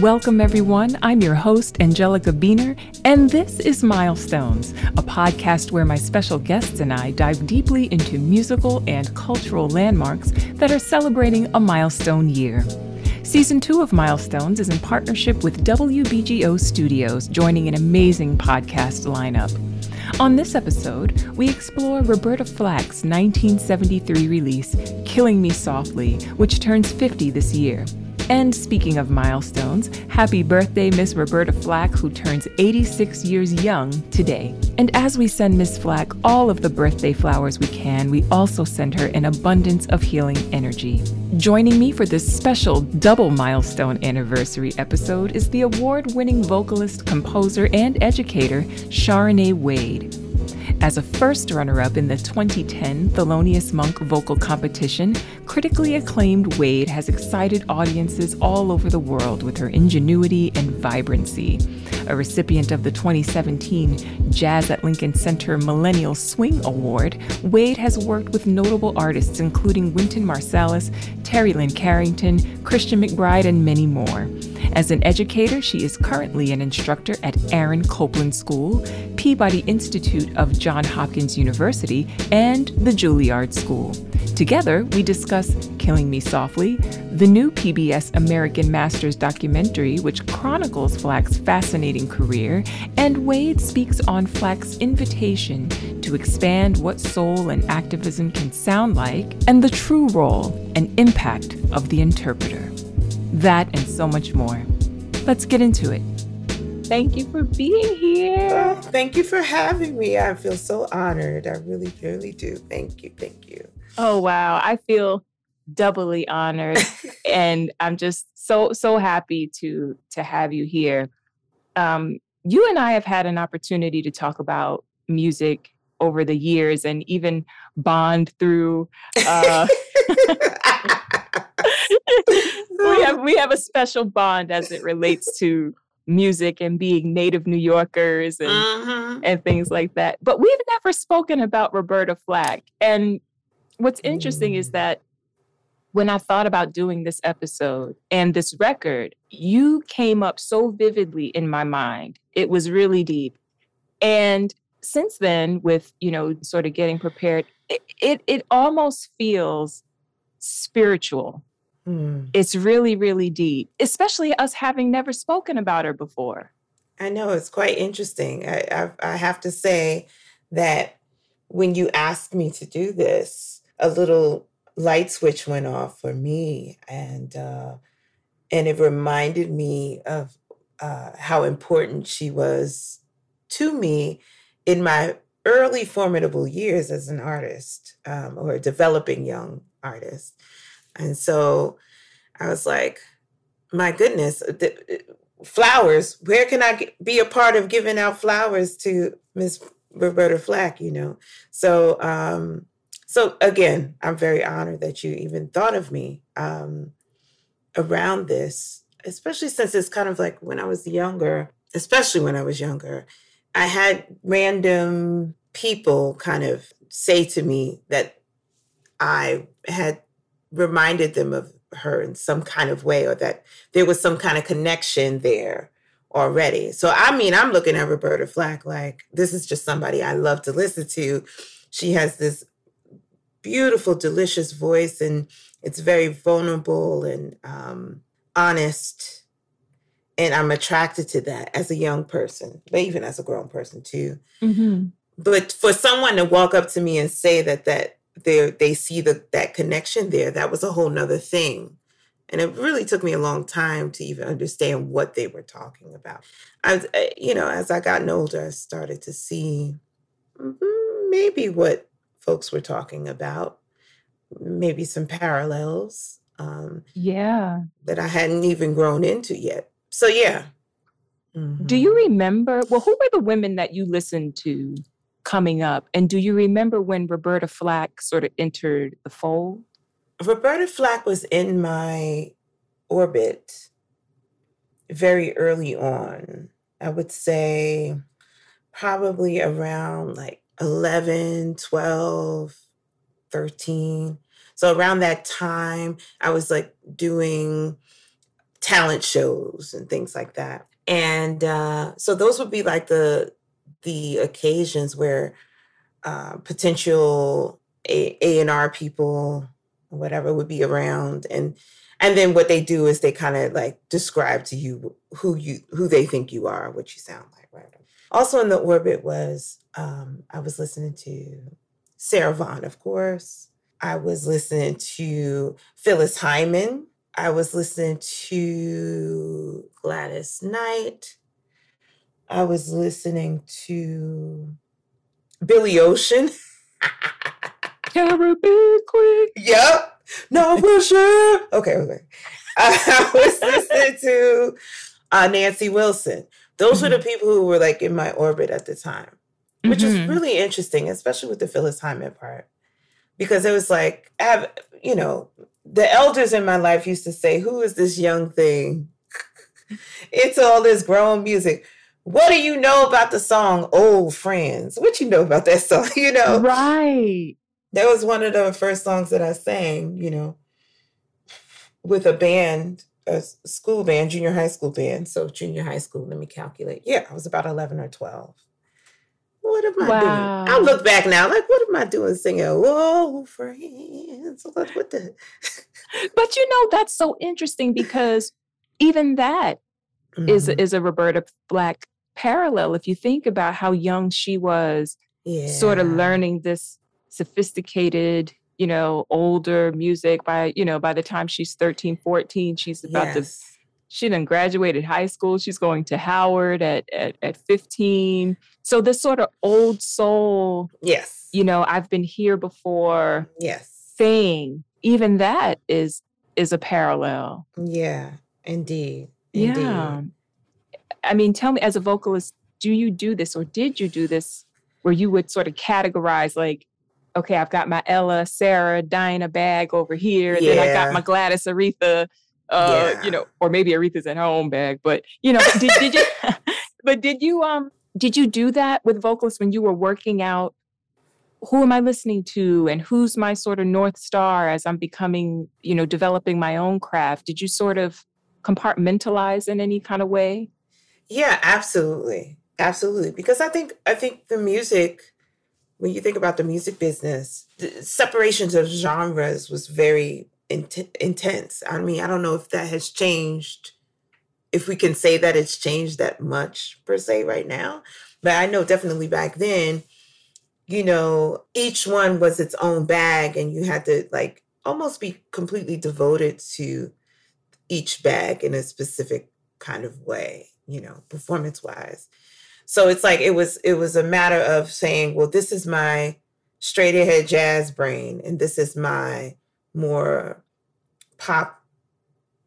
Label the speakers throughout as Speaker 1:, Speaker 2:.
Speaker 1: Welcome, everyone. I'm your host, Angelika Beener, and this is Milestones, a podcast where my special guests and I dive deeply into musical and cultural landmarks that are celebrating a milestone year. Season two of Milestones is in partnership with WBGO Studios, joining an amazing podcast lineup. On this episode, we explore Roberta Flack's 1973 release, Killing Me Softly, which turns 50 this year. And speaking of milestones, happy birthday, Miss Roberta Flack, who turns 86 years young today. And as we send Miss Flack all of the birthday flowers we can, we also send her an abundance of healing energy. Joining me for this special double milestone anniversary episode is the award winning vocalist, composer, and educator, Charenée Wade. As a first runner up in the 2010 Thelonious Monk vocal competition, critically acclaimed Wade has excited audiences all over the world with her ingenuity and vibrancy. A recipient of the 2017 Jazz at Lincoln Center Millennial Swing Award, Wade has worked with notable artists including Wynton Marsalis, Terri Lyne Carrington, Christian McBride, and many more. As an educator, she is currently an instructor at Aaron Copland School, Peabody Institute of Johns Hopkins University, and the Juilliard School. Together, we discuss Killing Me Softly, the new PBS American Masters documentary, which chronicles Flack's fascinating career, and Wade speaks on Flack's invitation to expand what soul and activism can sound like, and the true role and impact of the interpreter. That and so much more. Let's get into it. Thank you for being here.
Speaker 2: Oh, thank you for having me. I feel so honored. I really, really do. Thank you. Thank you.
Speaker 1: Oh, wow. I feel doubly honored and I'm just so so happy to to have you here. Um, you and I have had an opportunity to talk about music over the years and even bond through uh, we have we have a special bond as it relates to music and being native New Yorkers and uh-huh. and things like that. But we've never spoken about Roberta Flack. And what's interesting mm. is that when I thought about doing this episode and this record, you came up so vividly in my mind. It was really deep. And since then, with you know, sort of getting prepared, it it, it almost feels spiritual Mm. It's really, really deep, especially us having never spoken about her before.
Speaker 2: I know it's quite interesting. I, I, I have to say that when you asked me to do this, a little light switch went off for me, and uh, and it reminded me of uh, how important she was to me in my early formidable years as an artist um, or a developing young artist. And so I was like, my goodness, uh, flowers. Where can I be a part of giving out flowers to Miss Roberta Flack? You know, so um, so again, I'm very honored that you even thought of me um, around this, especially since it's kind of like when I was younger, especially when I was younger, I had random people kind of say to me that I had reminded them of her in some kind of way or that there was some kind of connection there already. So I mean, I'm looking at Roberta Flack like this is just somebody I love to listen to. She has this beautiful, delicious voice, and it's very vulnerable and um, honest. And I'm attracted to that as a young person, but even as a grown person too. Mm-hmm. But for someone to walk up to me and say that that they they see the, that connection there that was a whole nother thing. And it really took me a long time to even understand what they were talking about. I uh, you know as i gotten older i started to see mm-hmm, maybe what folks were talking about maybe some parallels
Speaker 1: um, yeah.
Speaker 2: that i hadn't even grown into yet. So yeah.
Speaker 1: Mm-hmm. do you remember well who were the women that you listened to coming up. And do you remember when Roberta Flack sort of entered the fold?
Speaker 2: Roberta Flack was in my orbit very early on. I would say probably around like 11, 12, 13. So around that time, I was like doing talent shows and things like that. And uh, so those would be like the the occasions where uh, potential A and R people, whatever, would be around, and and then what they do is they kind of like describe to you who you who they think you are, what you sound like, right? Also in the orbit was um, I was listening to Sarah Vaughan, of course. I was listening to Phyllis Hyman. I was listening to Gladys Knight. I was listening to Billy Ocean.
Speaker 1: Caribbean Queen.
Speaker 2: Yep. No pressure. Okay, okay. I was listening to uh, Nancy Wilson. Those mm-hmm. were the mm-hmm. people who were like in my orbit at the time, which mm-hmm. was really interesting, especially with the Phyllis Hyman part, because it was like, I have, you know, the elders in my life used to say, Who is this young thing? it's all this grown music. What do you know about the song Old Friends? What you know about that song? You know?
Speaker 1: Right.
Speaker 2: That was one of the first songs that I sang, you know, with a band, a school band, junior high school band. So junior high school, let me calculate. Yeah, I was about 11 or 12. What am I wow. doing? I look back now, like, what am I doing singing? Whoa, friends. What, what the?
Speaker 1: but you know, that's so interesting because even that mm-hmm. is is a Roberta Flack parallel. If you think about how young she was, yeah. sort of learning this sophisticated you know older music by you know by the time she's 13 14 she's about yes. to she then graduated high school she's going to howard at, at at 15 so this sort of old soul
Speaker 2: yes
Speaker 1: you know i've been here before
Speaker 2: yes
Speaker 1: thing even that is is a parallel
Speaker 2: yeah indeed, indeed. yeah
Speaker 1: i mean tell me as a vocalist do you do this or did you do this where you would sort of categorize like okay, I've got my Ella, Sarah, Dinah bag over here. Yeah. Then I got my Gladys, Aretha, uh, yeah. you know, or maybe Aretha's at home bag. But you know, did, did you? but did you um did you do that with vocalists when you were working out? Who am I listening to, and who's my sort of north star as I'm becoming, you know, developing my own craft? Did you sort of compartmentalize in any kind of way?
Speaker 2: Yeah, absolutely, absolutely. Because I think I think the music when you think about the music business, the separations of genres was very intense. I mean, I don't know if that has changed, if we can say that it's changed that much per se right now. But I know definitely back then, you know, each one was its own bag, and you had to like almost be completely devoted to each bag in a specific kind of way, you know, performance wise. So it's like it was it was a matter of saying, well, this is my straight ahead jazz brain, and this is my more pop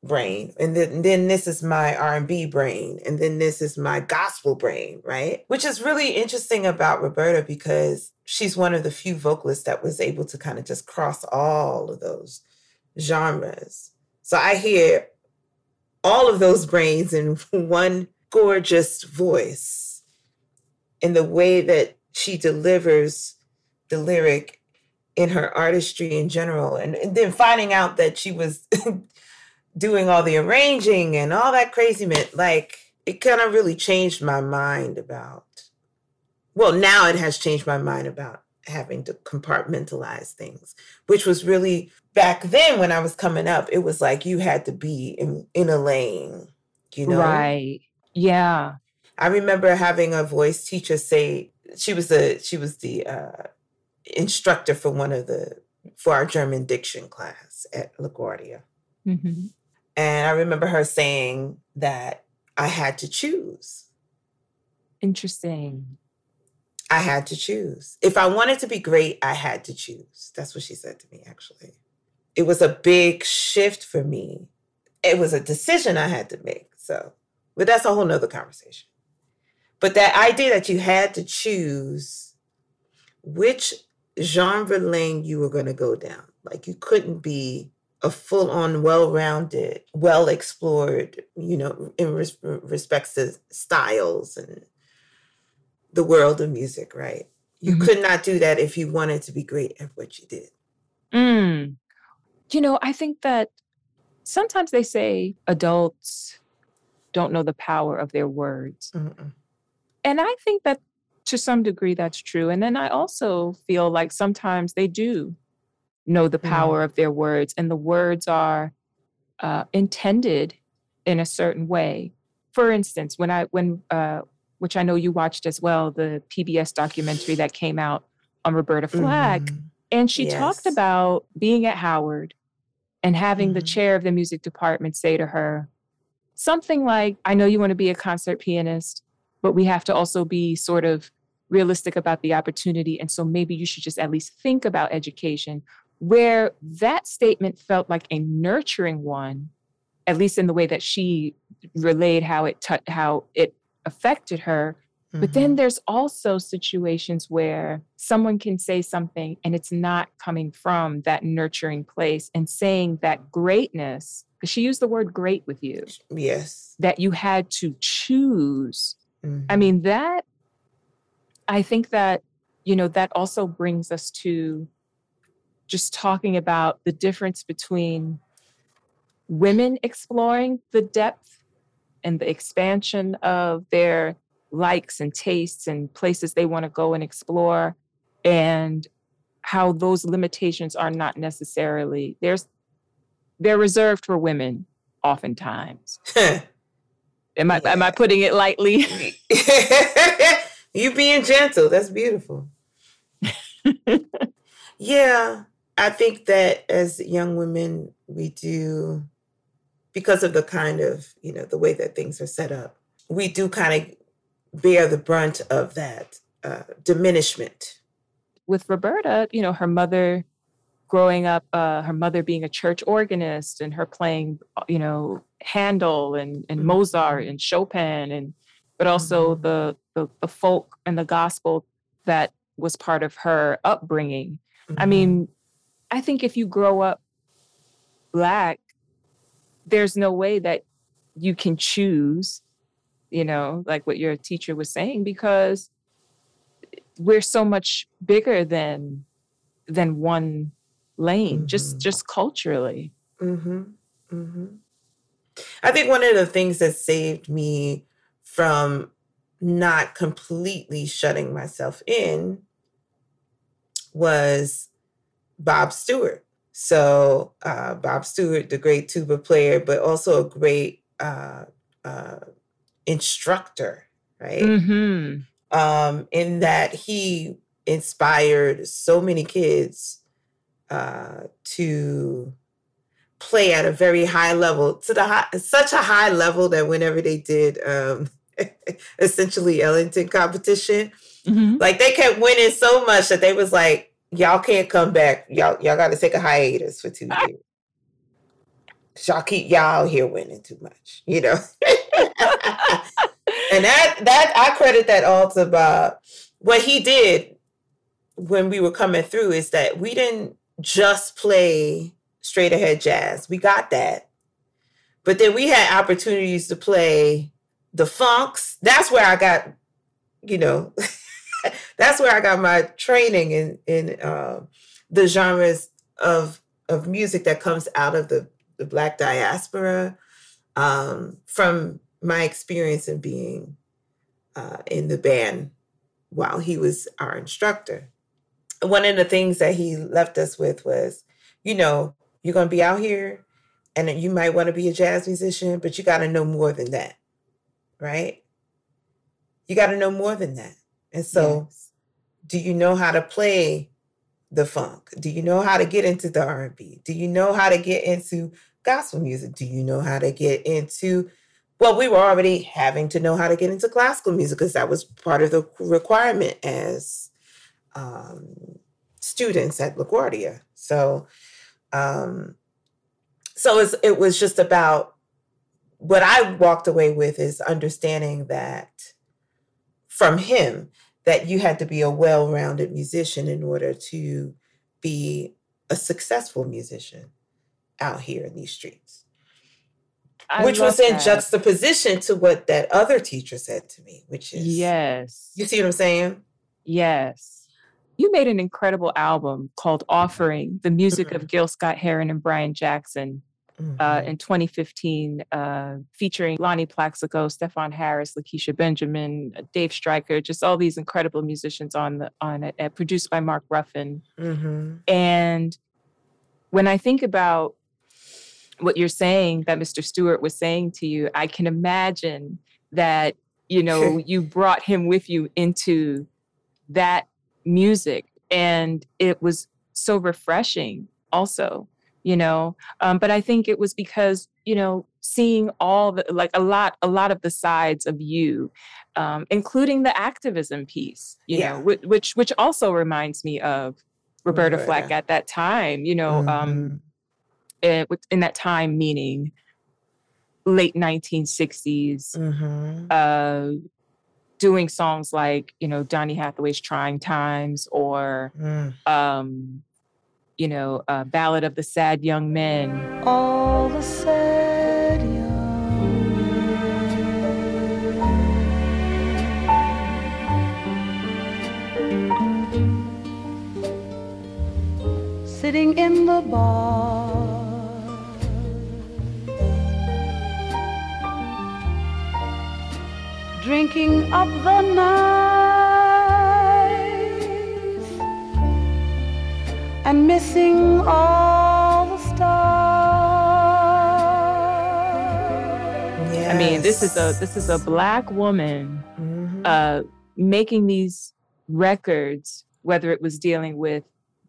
Speaker 2: brain and then, and then this is my r&b brain and then this is my gospel brain right which is really interesting about roberta because she's one of the few vocalists that was able to kind of just cross all of those genres so i hear all of those brains in one gorgeous voice in the way that she delivers the lyric in her artistry in general. And, and then finding out that she was doing all the arranging and all that craziness, like it kind of really changed my mind about, well, now it has changed my mind about having to compartmentalize things, which was really back then when I was coming up, it was like you had to be in, in a lane, you know?
Speaker 1: Right. Yeah.
Speaker 2: I remember having a voice teacher say she was the she was the uh, instructor for one of the for our German diction class at LaGuardia. Mm-hmm. And I remember her saying that I had to choose.
Speaker 1: Interesting.
Speaker 2: I had to choose. If I wanted to be great, I had to choose. That's what she said to me, actually. It was a big shift for me. It was a decision I had to make. So, but that's a whole nother conversation. But that idea that you had to choose which genre lane you were going to go down, like you couldn't be a full on, well rounded, well explored, you know, in res- respects to styles and the world of music, right? You mm-hmm. could not do that if you wanted to be great at what you did.
Speaker 1: Mm. You know, I think that sometimes they say adults don't know the power of their words.
Speaker 2: Mm-mm.
Speaker 1: And I think that to some degree that's true. And then I also feel like sometimes they do know the
Speaker 2: Mm.
Speaker 1: power of their words, and the words are uh, intended in a certain way. For instance, when I when uh, which I know you watched as well, the PBS documentary that came out on Roberta Flack,
Speaker 2: Mhm.
Speaker 1: And she talked about being at Howard and having the
Speaker 2: Mhm.
Speaker 1: chair of the music department say to her something like, I know you want to be a concert pianist, but we have to also be sort of realistic about the opportunity. And so maybe you should just at least think about education. Where that statement felt like a nurturing one, at least in the way that she relayed how it tou- how it affected her, but then
Speaker 2: Mhm.
Speaker 1: there's also situations where someone can say something and it's not coming from that nurturing place and saying that greatness, because she used the word great with you,
Speaker 2: yes.
Speaker 1: that you had to choose. I
Speaker 2: Mhm.
Speaker 1: mean, that, I think that, you know, that also brings us to just talking about the difference between women exploring the depth and the expansion of their likes and tastes and places they want to go and explore and how those limitations are not necessarily there's they're reserved for women oftentimes am i am i putting it lightly
Speaker 2: you being gentle. That's beautiful. yeah, I think that as young women, we do, because of the kind of, you know, the way that things are set up, we do kind of bear the brunt of that uh, diminishment.
Speaker 1: with roberta you know her mother growing up uh, her mother being a church organist and her playing you know handel and, and
Speaker 2: Mhm.
Speaker 1: mozart and chopin and but also
Speaker 2: Mhm.
Speaker 1: the, the the folk and the gospel that was part of her upbringing I
Speaker 2: Mhm.
Speaker 1: mean, I think if you grow up black, there's no way that you can choose, you know, like what your teacher was saying, because we're so much bigger than than one lane, just
Speaker 2: Mhm.
Speaker 1: just culturally.
Speaker 2: Mm-hmm. Mm-hmm. I think one of the things that saved me from not completely shutting myself in was Bob Stewart. So uh, Bob Stewart, the great tuba player, but also a great uh, uh, instructor, right?
Speaker 1: Mm-hmm.
Speaker 2: um, in that he inspired so many kids uh, to play at a very high level, to the high, such a high level that whenever they did um, essentially Ellington competition,
Speaker 1: Mm-hmm.
Speaker 2: like they kept winning so much that they was like, y'all can't come back. Y'all y'all got to take a hiatus for two years. 'Cause Y'all keep y'all here winning too much, you know. and that that I credit that all to Bob. What he did when we were coming through is that we didn't just play straight ahead jazz. We got that. But then we had opportunities to play the funks. That's where I got, you know, that's where I got my training in in um the genres of of music that comes out of the, the black diaspora um, from my experience in being uh, in the band while he was our instructor. One of the things that he left us with was, you know, you're going to be out here and you might want to be a jazz musician, but you got to know more than that, right? You got to know more than that. And so,
Speaker 1: Yes.
Speaker 2: do you know how to play the funk? Do you know how to get into the R&B? Do you know how to get into gospel music? Do you know how to get into well, we were already having to know how to get into classical music because that was part of the requirement as um, students at LaGuardia. So, um, so it was just about what I walked away with is understanding that from him that you had to be a well-rounded musician in order to be a successful musician out here in these streets
Speaker 1: I
Speaker 2: which was in
Speaker 1: that.
Speaker 2: juxtaposition to what that other teacher said to me, which is
Speaker 1: Yes.
Speaker 2: You see what I'm saying?
Speaker 1: Yes. You made an incredible album called Offering, the music of mm-hmm. Gil Scott Heron and Brian Jackson. Mm-hmm. uh, in 2015, uh, featuring Lonnie Plaxico, Stefon Harris, Lakecia Benjamin, uh, Dave Stryker, just all these incredible musicians on the on it, uh, produced by Mark Ruffin. Mm-hmm. And when I think about what you're saying that Mr. Stewart was saying to you, I can imagine that you know you brought him with you into that music, and it was so refreshing also you know um, but i think it was because you know seeing all the like a lot a lot of the sides of you um, including the activism piece you yeah. know which which also reminds me of roberta flack at that time you know um, mm-hmm. um, it, in that time meaning late 1960s mm-hmm. uh, doing songs like you know donny hathaway's trying times or mm. um, you know, a Ballad of the Sad Young Men. All the sad young men. Sitting in the bar. Drinking up the night. And missing all the stars. Yes. I mean, this is a this is a black woman mm-hmm. uh, making these records, whether it was dealing with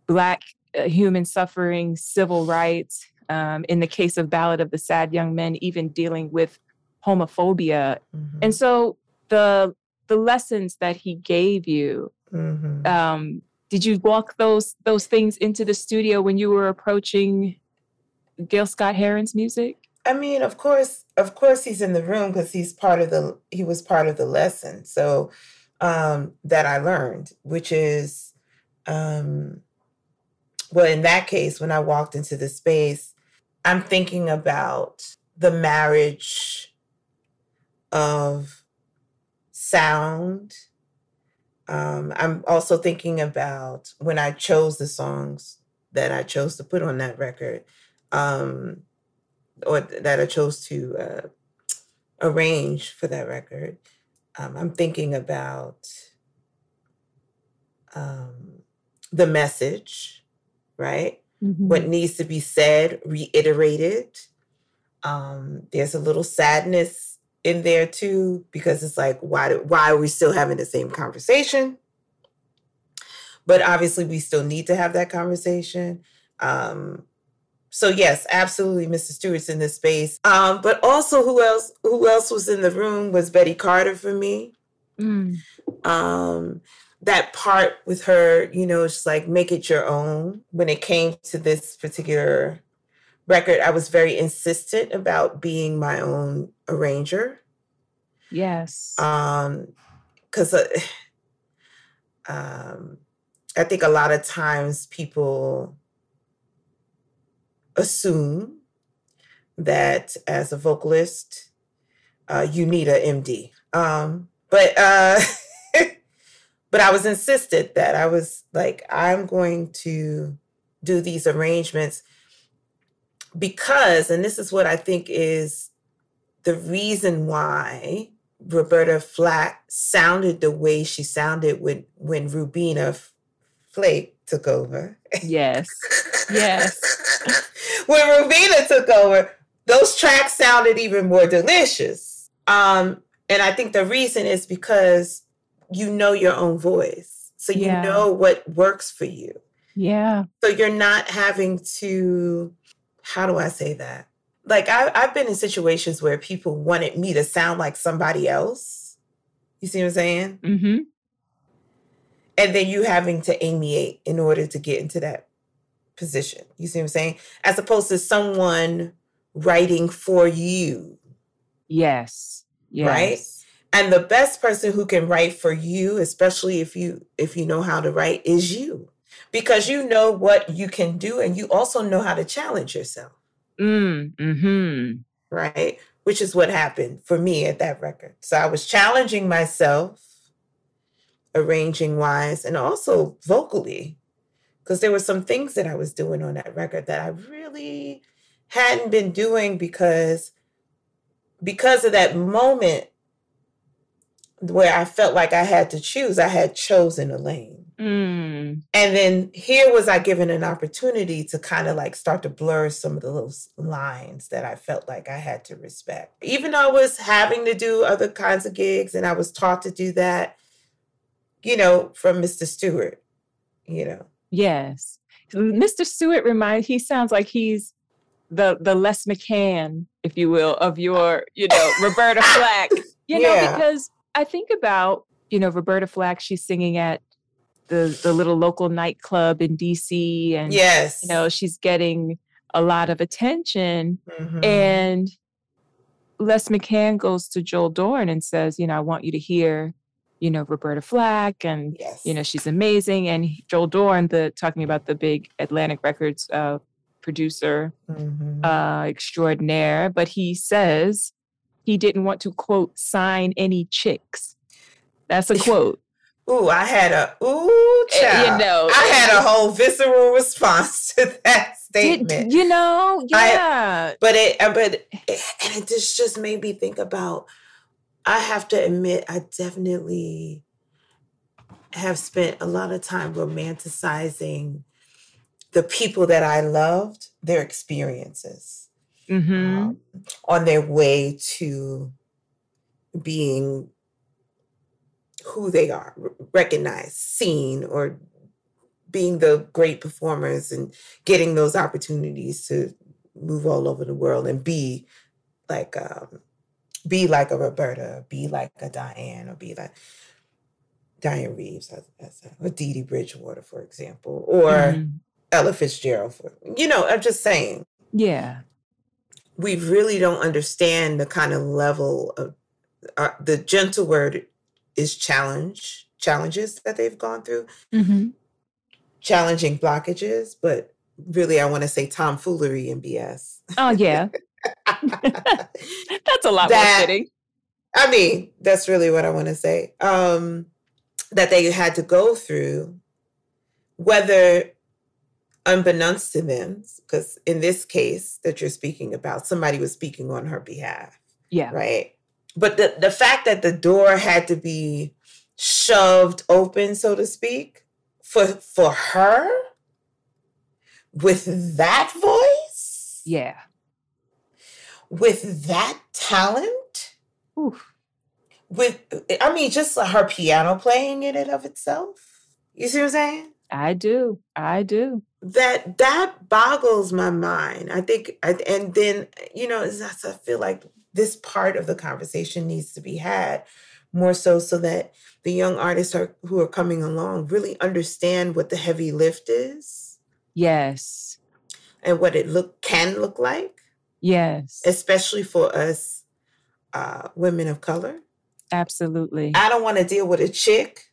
Speaker 1: black uh, human suffering, civil rights. Um, in the case of Ballad of the Sad Young Men, even dealing with homophobia, mm-hmm. and so the the lessons that he gave you mm-hmm. um, did you walk those those things into the studio when you were approaching Gil Scott Heron's music?
Speaker 2: I mean, of course, of course he's in the room because he's part of the he was part of the lesson. So um that I learned, which is um well, in that case, when I walked into the space, I'm thinking about the marriage of sound um, I'm also thinking about when I chose the songs that I chose to put on that record, um, or that I chose to uh, arrange for that record. Um, I'm thinking about um, the message, right? Mm-hmm. What needs to be said, reiterated. Um, there's a little sadness in there too because it's like why do, why are we still having the same conversation? But obviously we still need to have that conversation. Um so yes absolutely mr stewart's in this space. Um but also who else who else was in the room was betty carter for me. Mm. um that part with her you know it's like make it your own when it came to this particular record, I was very insistent about being my own arranger.
Speaker 1: Yes.
Speaker 2: Um, because uh, um, I think a lot of times people assume that as a vocalist, uh, you need an MD. Um, but uh, but I was insisted that I was like, I'm going to do these arrangements because, and this is what I think is the reason why Roberta Flack sounded the way she sounded when when Rubina Flake took over.
Speaker 1: Yes. Yes.
Speaker 2: when Rubina took over, those tracks sounded even more delicious. Um, and I think the reason is because you know your own voice. So you yeah. know what works for you.
Speaker 1: Yeah.
Speaker 2: So you're not having to how do I say that? Like I, I've been in situations where people wanted me to sound like somebody else. You see what I'm saying? Mm-hmm. And then you having to amiate in order to get into that position. You see what I'm saying? As opposed to someone writing for you.
Speaker 1: Yes.
Speaker 2: yes. Right? And the best person who can write for you, especially if you if you know how to write, is you because you know what you can do and you also know how to challenge yourself.
Speaker 1: Mm, hmm
Speaker 2: Right? Which is what happened for me at that record. So I was challenging myself, arranging wise, and also vocally, because there were some things that I was doing on that record that I really hadn't been doing because because of that moment where I felt like I had to choose, I had chosen a lane. Mm. And then here was I given an opportunity to kind of like start to blur some of those lines that I felt like I had to respect. Even though I was having to do other kinds of gigs and I was taught to do that, you know, from Mr. Stewart, you know.
Speaker 1: Yes. Mr. Stewart reminds he sounds like he's the the Les McCann, if you will, of your, you know, Roberta Flack. You know, because I think about, you know, Roberta Flack, she's singing at the the little local nightclub in DC and
Speaker 2: yes
Speaker 1: you know she's getting a lot of attention mm-hmm. and Les McCann goes to Joel Dorn and says you know I want you to hear you know Roberta Flack and yes. you know she's amazing and Joel Dorn the talking about the big Atlantic Records uh, producer mm-hmm. uh, extraordinaire but he says he didn't want to quote sign any chicks that's a quote
Speaker 2: Ooh, I had a ooh, eh, child. you know, I had a whole visceral response to that statement.
Speaker 1: You know, yeah.
Speaker 2: I, but it, uh, but it, and it just just made me think about. I have to admit, I definitely have spent a lot of time romanticizing the people that I loved, their experiences, mm-hmm. um, on their way to being who they are, recognized, seen, or being the great performers and getting those opportunities to move all over the world and be like um, be like a Roberta, be like a Diane, or be like Dianne Reeves, as, as a, or Dee Dee Bridgewater, for example, or mm-hmm. Ella Fitzgerald. For, you know, I'm just saying.
Speaker 1: Yeah.
Speaker 2: We really don't understand the kind of level of uh, the gentle word is challenge challenges that they've gone through, mm-hmm. challenging blockages, but really, I want to say tomfoolery and BS.
Speaker 1: Oh yeah, that's a lot that, more fitting.
Speaker 2: I mean, that's really what I want to say. Um, that they had to go through, whether unbeknownst to them, because in this case that you're speaking about, somebody was speaking on her behalf.
Speaker 1: Yeah.
Speaker 2: Right but the, the fact that the door had to be shoved open, so to speak, for for her with that voice.
Speaker 1: Yeah.
Speaker 2: With that talent. Oof. With I mean, just her piano playing in it of itself. You see what I'm saying?
Speaker 1: I do. I do.
Speaker 2: That that boggles my mind. I think, and then you know, I feel like this part of the conversation needs to be had more so so that the young artists are who are coming along really understand what the heavy lift is.
Speaker 1: Yes.
Speaker 2: And what it look can look like.
Speaker 1: Yes.
Speaker 2: Especially for us uh, women of color.
Speaker 1: Absolutely.
Speaker 2: I don't want to deal with a chick.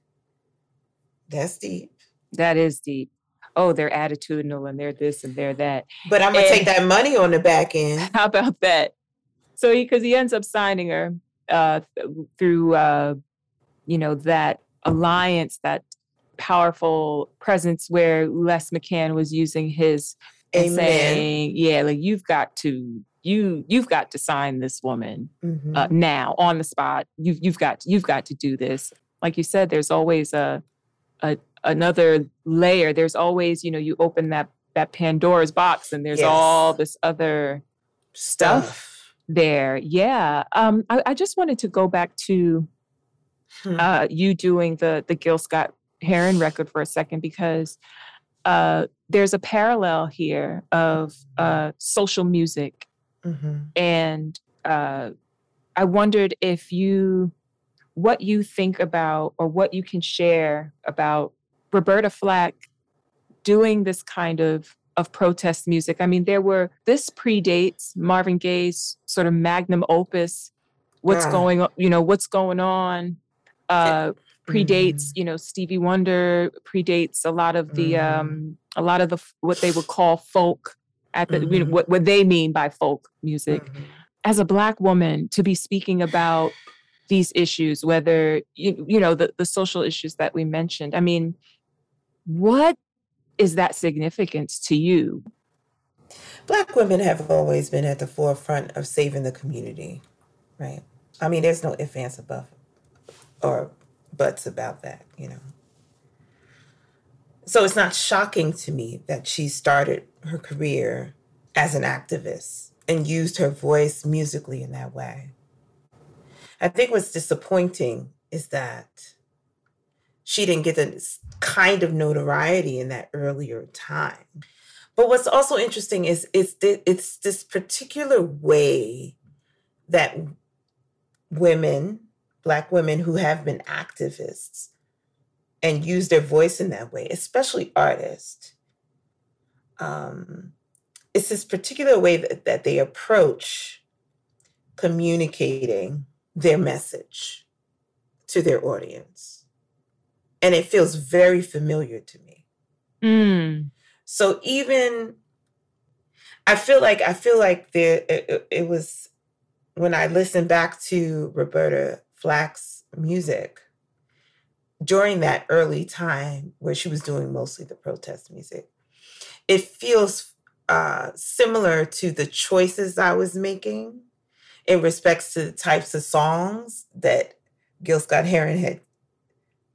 Speaker 2: That's deep.
Speaker 1: That is deep oh, they're attitudinal and they're this and they're that.
Speaker 2: But I'm gonna and, take that money on the back end.
Speaker 1: How about that? so he because he ends up signing her uh, through uh, you know that alliance, that powerful presence where Les McCann was using his and saying, "Yeah, like you've got to." You you've got to sign this woman uh, mm-hmm. uh, now on the spot. You've you've got you've got to do this. Like you said, there's always a, a another layer. There's always you know you open that that Pandora's box and there's yes. all this other stuff. stuff there. Yeah. Um, I, I, just wanted to go back to hmm. uh, you doing the the Gil Scott Heron record for a second because uh, there's a parallel here of uh, social music, mm-hmm. and uh, I wondered if you what you think about or what you can share about Roberta Flack doing this kind of of protest music. I mean, there were, this predates Marvin Gaye's sort of magnum opus, what's going on, you know, what's going on, uh, predates, mm-hmm. you know, Stevie Wonder, predates a lot of the, mm-hmm. um, a lot of the, what they would call folk at the, mm-hmm. you know, mm-hmm. what, what they mean by folk music. Mm-hmm. As a Black woman, to be speaking about these issues, whether, you, you know, the, the social issues that we mentioned, I mean, what is that significance to you?
Speaker 2: Black women have always been at the forefront of saving the community, right? I mean, there's no ifs, ands, above or buts about that, you know. So it's not shocking to me that she started her career as an activist and used her voice musically in that way. I think what's disappointing is that she didn't get the kind of notoriety in that earlier time. But what's also interesting is it's it's this particular way that women, black women who have been activists and use their voice in that way, especially artists. Um, it's this particular way that, that they approach communicating their message to their audience. And it feels very familiar to me.
Speaker 1: Mm.
Speaker 2: So even I feel like I feel like there it, it was when I listened back to Roberta Flack's music during that early time where she was doing mostly the protest music, it feels uh, similar to the choices I was making in respects to the types of songs that Gil Scott Heron had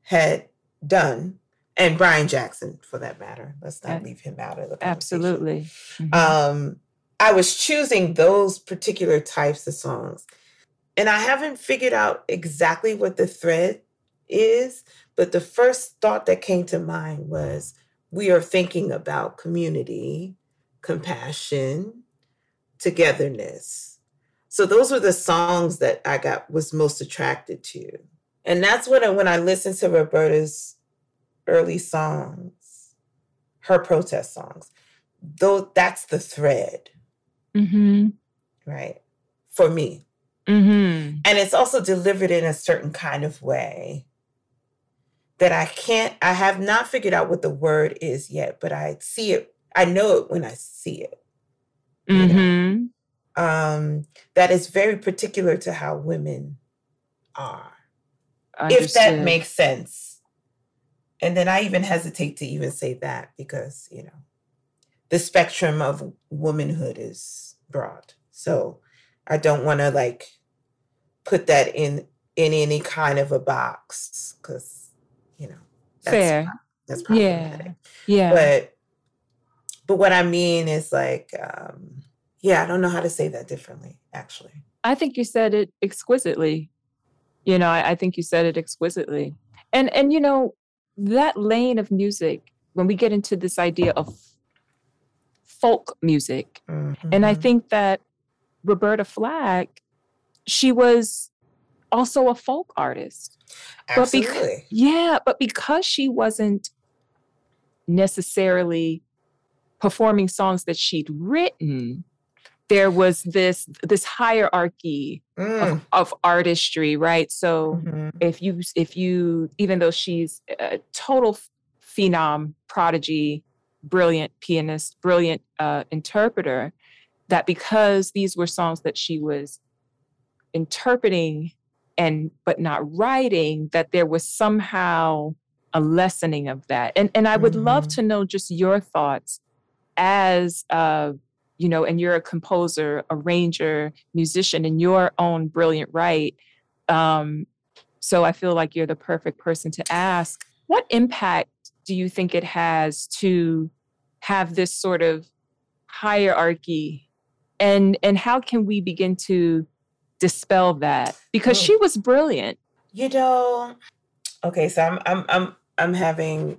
Speaker 2: had done, and Brian Jackson for that matter. Let's not leave him out of the
Speaker 1: absolutely.
Speaker 2: Mm-hmm. Um, I was choosing those particular types of songs, and I haven't figured out exactly what the thread is, but the first thought that came to mind was we are thinking about community, compassion, togetherness. So those were the songs that I got was most attracted to. And that's when I, when I listened to Roberta's early songs, her protest songs, though that's the thread.
Speaker 1: Mm-hmm.
Speaker 2: Right. For me.
Speaker 1: Mm-hmm.
Speaker 2: And it's also delivered in a certain kind of way that I can't, I have not figured out what the word is yet, but I see it, I know it when I see it.
Speaker 1: Mm-hmm.
Speaker 2: Um, that is very particular to how women are.
Speaker 1: Understood.
Speaker 2: If that makes sense. And then I even hesitate to even say that because, you know, the spectrum of womanhood is broad. So I don't want to like put that in in any kind of a box because you know
Speaker 1: that's fair.
Speaker 2: That's problematic.
Speaker 1: Yeah. Yeah.
Speaker 2: But but what I mean is like, um, yeah, I don't know how to say that differently, actually.
Speaker 1: I think you said it exquisitely. You know, I, I think you said it exquisitely. And and you know, that lane of music, when we get into this idea of folk music,
Speaker 2: mm-hmm.
Speaker 1: and I think that Roberta Flack, she was also a folk artist.
Speaker 2: Absolutely.
Speaker 1: But because, yeah, but because she wasn't necessarily performing songs that she'd written, there was this this hierarchy
Speaker 2: mm.
Speaker 1: of, of, artistry, right? So
Speaker 2: mm-hmm.
Speaker 1: if you if you even though she's a total phenom, prodigy, brilliant pianist, brilliant uh, interpreter, that because these were songs that she was interpreting and but not writing that there was somehow a lessening of that and and i would mm-hmm. love to know just your thoughts as uh you know and you're a composer arranger musician in your own brilliant right um so i feel like you're the perfect person to ask what impact do you think it has to have this sort of hierarchy? And and how can we begin to dispel that? Because she was brilliant.
Speaker 2: You know okay so i'm i'm i'm i'm having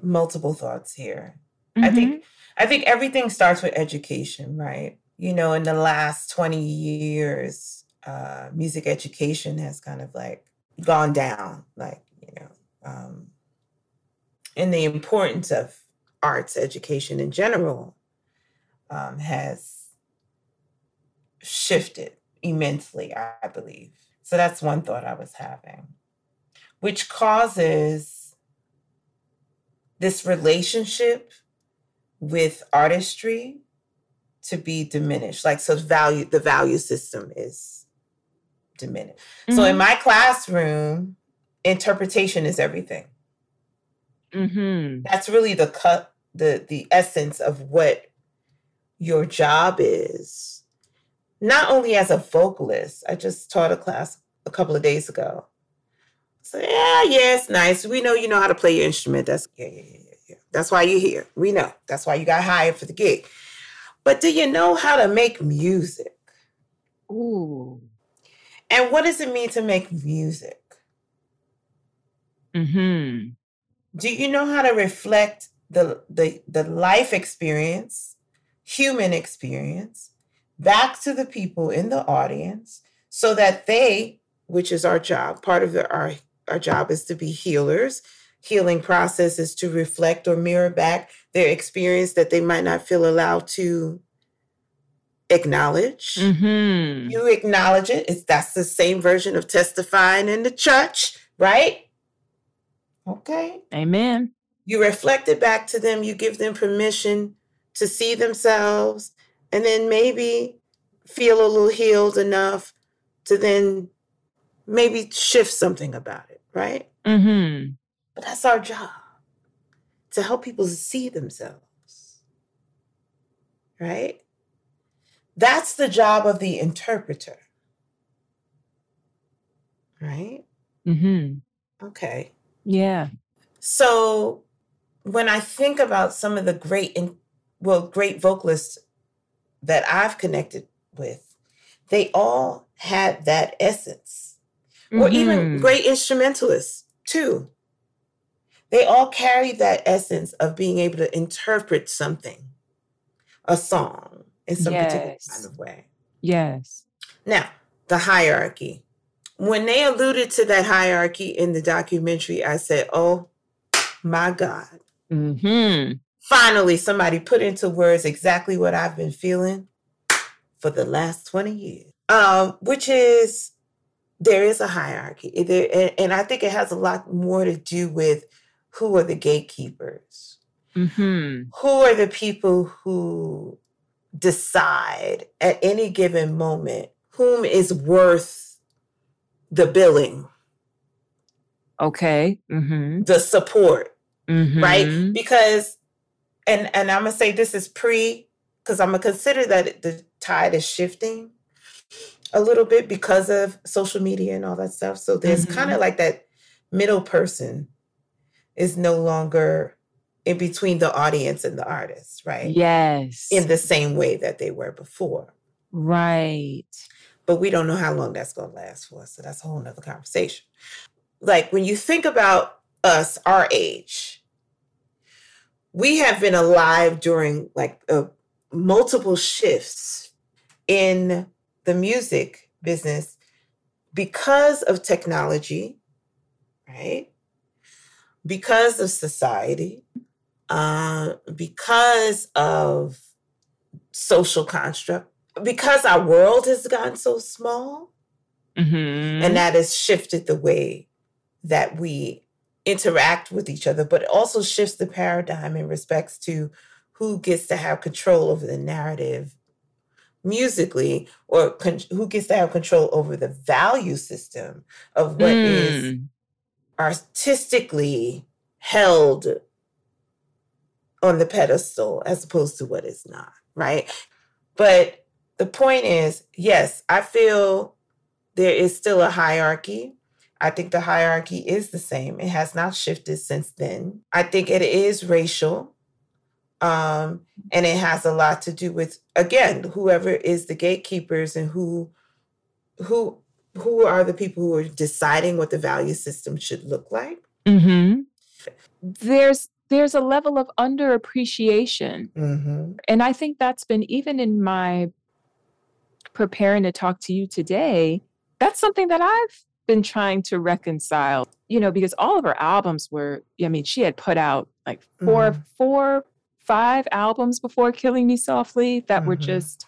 Speaker 2: multiple thoughts here. Mm-hmm. i think i think everything starts with education right you know in the last 20 years uh music education has kind of like gone down like you know um and the importance of arts education in general um, has shifted immensely, I believe. So that's one thought I was having, which causes this relationship with artistry to be diminished. Like, so value, the value system is diminished. Mm-hmm. So in mm-hmm. my classroom, interpretation is everything.
Speaker 1: Mm-hmm.
Speaker 2: That's really the cut, the the essence of what your job is, not only as a vocalist, I just taught a class a couple of days ago. So yeah, yeah, it's nice. We know you know how to play your instrument. That's yeah, yeah, yeah. That's why you're here. We know. That's why you got hired for the gig. But do you know how to make music?
Speaker 1: Ooh.
Speaker 2: And what does it mean to make music?
Speaker 1: Hmm.
Speaker 2: Do you know how to reflect the the the life experience, human experience, back to the people in the audience so that they, which is our job, part of the, our our job is to be healers. Healing process is to reflect or mirror back their experience that they might not feel allowed to acknowledge.
Speaker 1: Hmm.
Speaker 2: You acknowledge it. It's that's the same version of testifying in the church, right? Okay.
Speaker 1: Amen.
Speaker 2: You reflect it back to them. You give them permission to see themselves and then maybe feel a little healed enough to then maybe shift something about it, right?
Speaker 1: Hmm.
Speaker 2: But that's our job to help people see themselves, right? That's the job of the interpreter, right?
Speaker 1: Hmm.
Speaker 2: Okay.
Speaker 1: Yeah.
Speaker 2: So when I think about some of the great, in, well, great vocalists that I've connected with, they all had that essence, or even
Speaker 1: Mhm.
Speaker 2: great instrumentalists too. They all carry that essence of being able to interpret something, a song, in some particular kind of way.
Speaker 1: Yes.
Speaker 2: Now, the hierarchy. When they alluded to that hierarchy in the documentary, I said, oh my God.
Speaker 1: Hmm.
Speaker 2: Finally, somebody put into words exactly what I've been feeling for the last 20 years, um, which is there is a hierarchy. There, and, and I think it has a lot more to do with who are the gatekeepers,
Speaker 1: Hmm.
Speaker 2: who are the people who decide at any given moment whom is worth the billing,
Speaker 1: Okay. Hmm.
Speaker 2: the support,
Speaker 1: Hmm.
Speaker 2: right? Because, and and I'm gonna say this is pre, because I'm gonna consider that the tide is shifting a little bit because of social media and all that stuff. So there's kind
Speaker 1: Mhm.
Speaker 2: of like that middle person is no longer in between the audience and the artist, right?
Speaker 1: Yes.
Speaker 2: In the same way that they were before.
Speaker 1: right.
Speaker 2: But we don't know how long that's gonna last for. So that's a whole nother conversation. Like when you think about us, our age, we have been alive during like uh, multiple shifts in the music business because of technology, right? Because of society, uh, because of social construct, because our world has gotten so small,
Speaker 1: Hmm.
Speaker 2: and that has shifted the way that we interact with each other, but it also shifts the paradigm in respects to who gets to have control over the narrative musically or con- who gets to have control over the value system of what is
Speaker 1: Mm.
Speaker 2: Artistically held on the pedestal as opposed to what is not, right? But the point is, yes, I feel there is still a hierarchy. I think the hierarchy is the same. It has not shifted since then. I think it is racial. Um, and it has a lot to do with again, whoever is the gatekeepers and who who who are the people who are deciding what the value system should look like.
Speaker 1: Hmm. There's there's a level of underappreciation,
Speaker 2: Mm-hmm.
Speaker 1: and I think that's been even in my preparing to talk to you today. That's something that I've been trying to reconcile. You know, because all of her albums were. I mean, she had put out like 4
Speaker 2: Mhm.
Speaker 1: four, five albums before "Killing Me Softly" that were
Speaker 2: Mhm.
Speaker 1: just,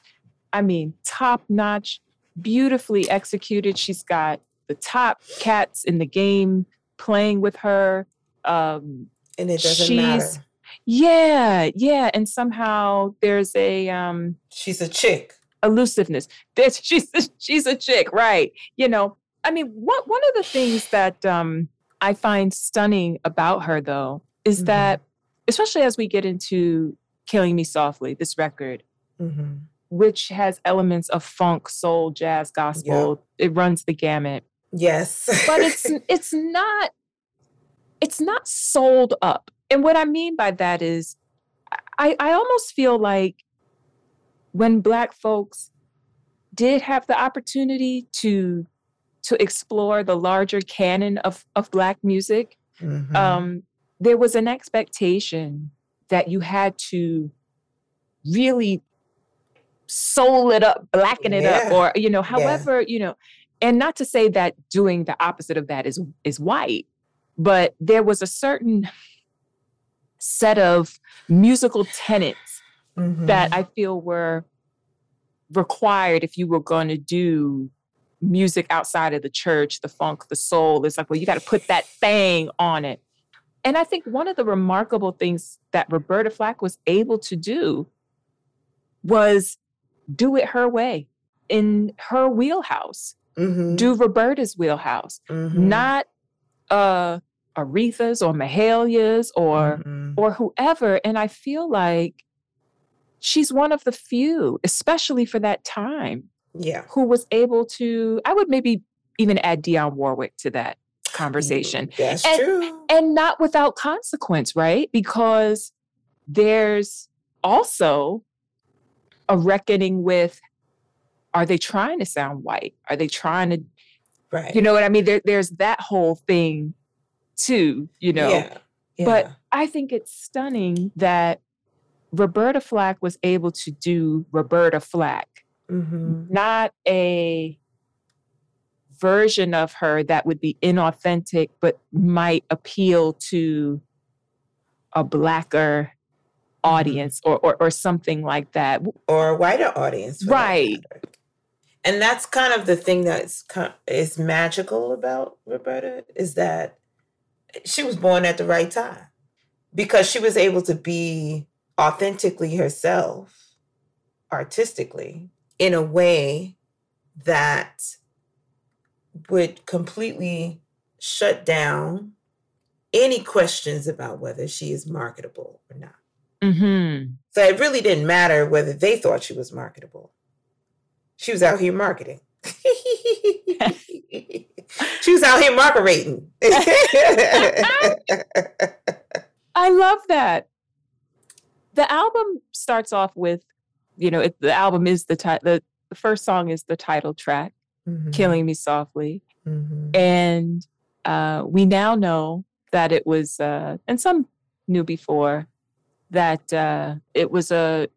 Speaker 1: I mean, top notch, beautifully executed. She's got the top cats in the game playing with her. Um,
Speaker 2: And it doesn't
Speaker 1: She's-
Speaker 2: matter.
Speaker 1: yeah, yeah, and somehow there's a um
Speaker 2: She's a chick.
Speaker 1: elusiveness. There's she's she's a chick, right? You know, I mean, what one of the things that um I find stunning about her though is
Speaker 2: Mhm.
Speaker 1: that especially as we get into Killing Me Softly, this record,
Speaker 2: Mm-hmm.
Speaker 1: Which has elements of funk, soul, jazz, gospel. It runs the gamut.
Speaker 2: Yes.
Speaker 1: But it's it's not it's not sold up. And what I mean by that is I, I almost feel like when black folks did have the opportunity to to explore the larger canon of, of black music,
Speaker 2: Mhm.
Speaker 1: um, there was an expectation that you had to really soul it up, blacken it up, or you know, however, you know, and not to say that doing the opposite of that is is white, but there was a certain set of musical tenets that
Speaker 2: Mhm.
Speaker 1: I feel were required if you were going to do music outside of the church, the funk, the soul. It's like, well, you got to put that thing on it. And I think one of the remarkable things that Roberta Flack was able to do was do it her way in her wheelhouse,
Speaker 2: Mhm.
Speaker 1: do Roberta's wheelhouse,
Speaker 2: Mhm.
Speaker 1: not uh Aretha's or Mahalia's or
Speaker 2: Mhm.
Speaker 1: or whoever. And I feel like she's one of the few, especially for that time,
Speaker 2: yeah.
Speaker 1: who was able to, I would maybe even add Dionne Warwick to that conversation.
Speaker 2: That's
Speaker 1: And-
Speaker 2: true.
Speaker 1: And not without consequence, right? Because there's also a reckoning with are they trying to sound white? Are they trying to,
Speaker 2: Right.
Speaker 1: you know what I mean? There, there's that whole thing too, you know.
Speaker 2: Yeah.
Speaker 1: But I think it's stunning that Roberta Flack was able to do Roberta Flack,
Speaker 2: Mhm.
Speaker 1: not a version of her that would be inauthentic, but might appeal to a blacker
Speaker 2: Mm-hmm. Mm-hmm.
Speaker 1: audience or, or or something like that.
Speaker 2: or a wider audience.
Speaker 1: Right.
Speaker 2: And that's kind of the thing that's is magical about Roberta is that she was born at the right time because she was able to be authentically herself, artistically, in a way that would completely shut down any questions about whether she is marketable or not.
Speaker 1: Mm-hmm.
Speaker 2: So it really didn't matter whether they thought she was marketable. She was out here marketing. she was out here marketing.
Speaker 1: I love that. The album starts off with, you know, it, the album is the title. The, the first song is the title track,
Speaker 2: Mhm,
Speaker 1: "Killing Me Softly,"
Speaker 2: mhm.
Speaker 1: and uh, we now know that it was, uh, and some knew before that uh, it was a,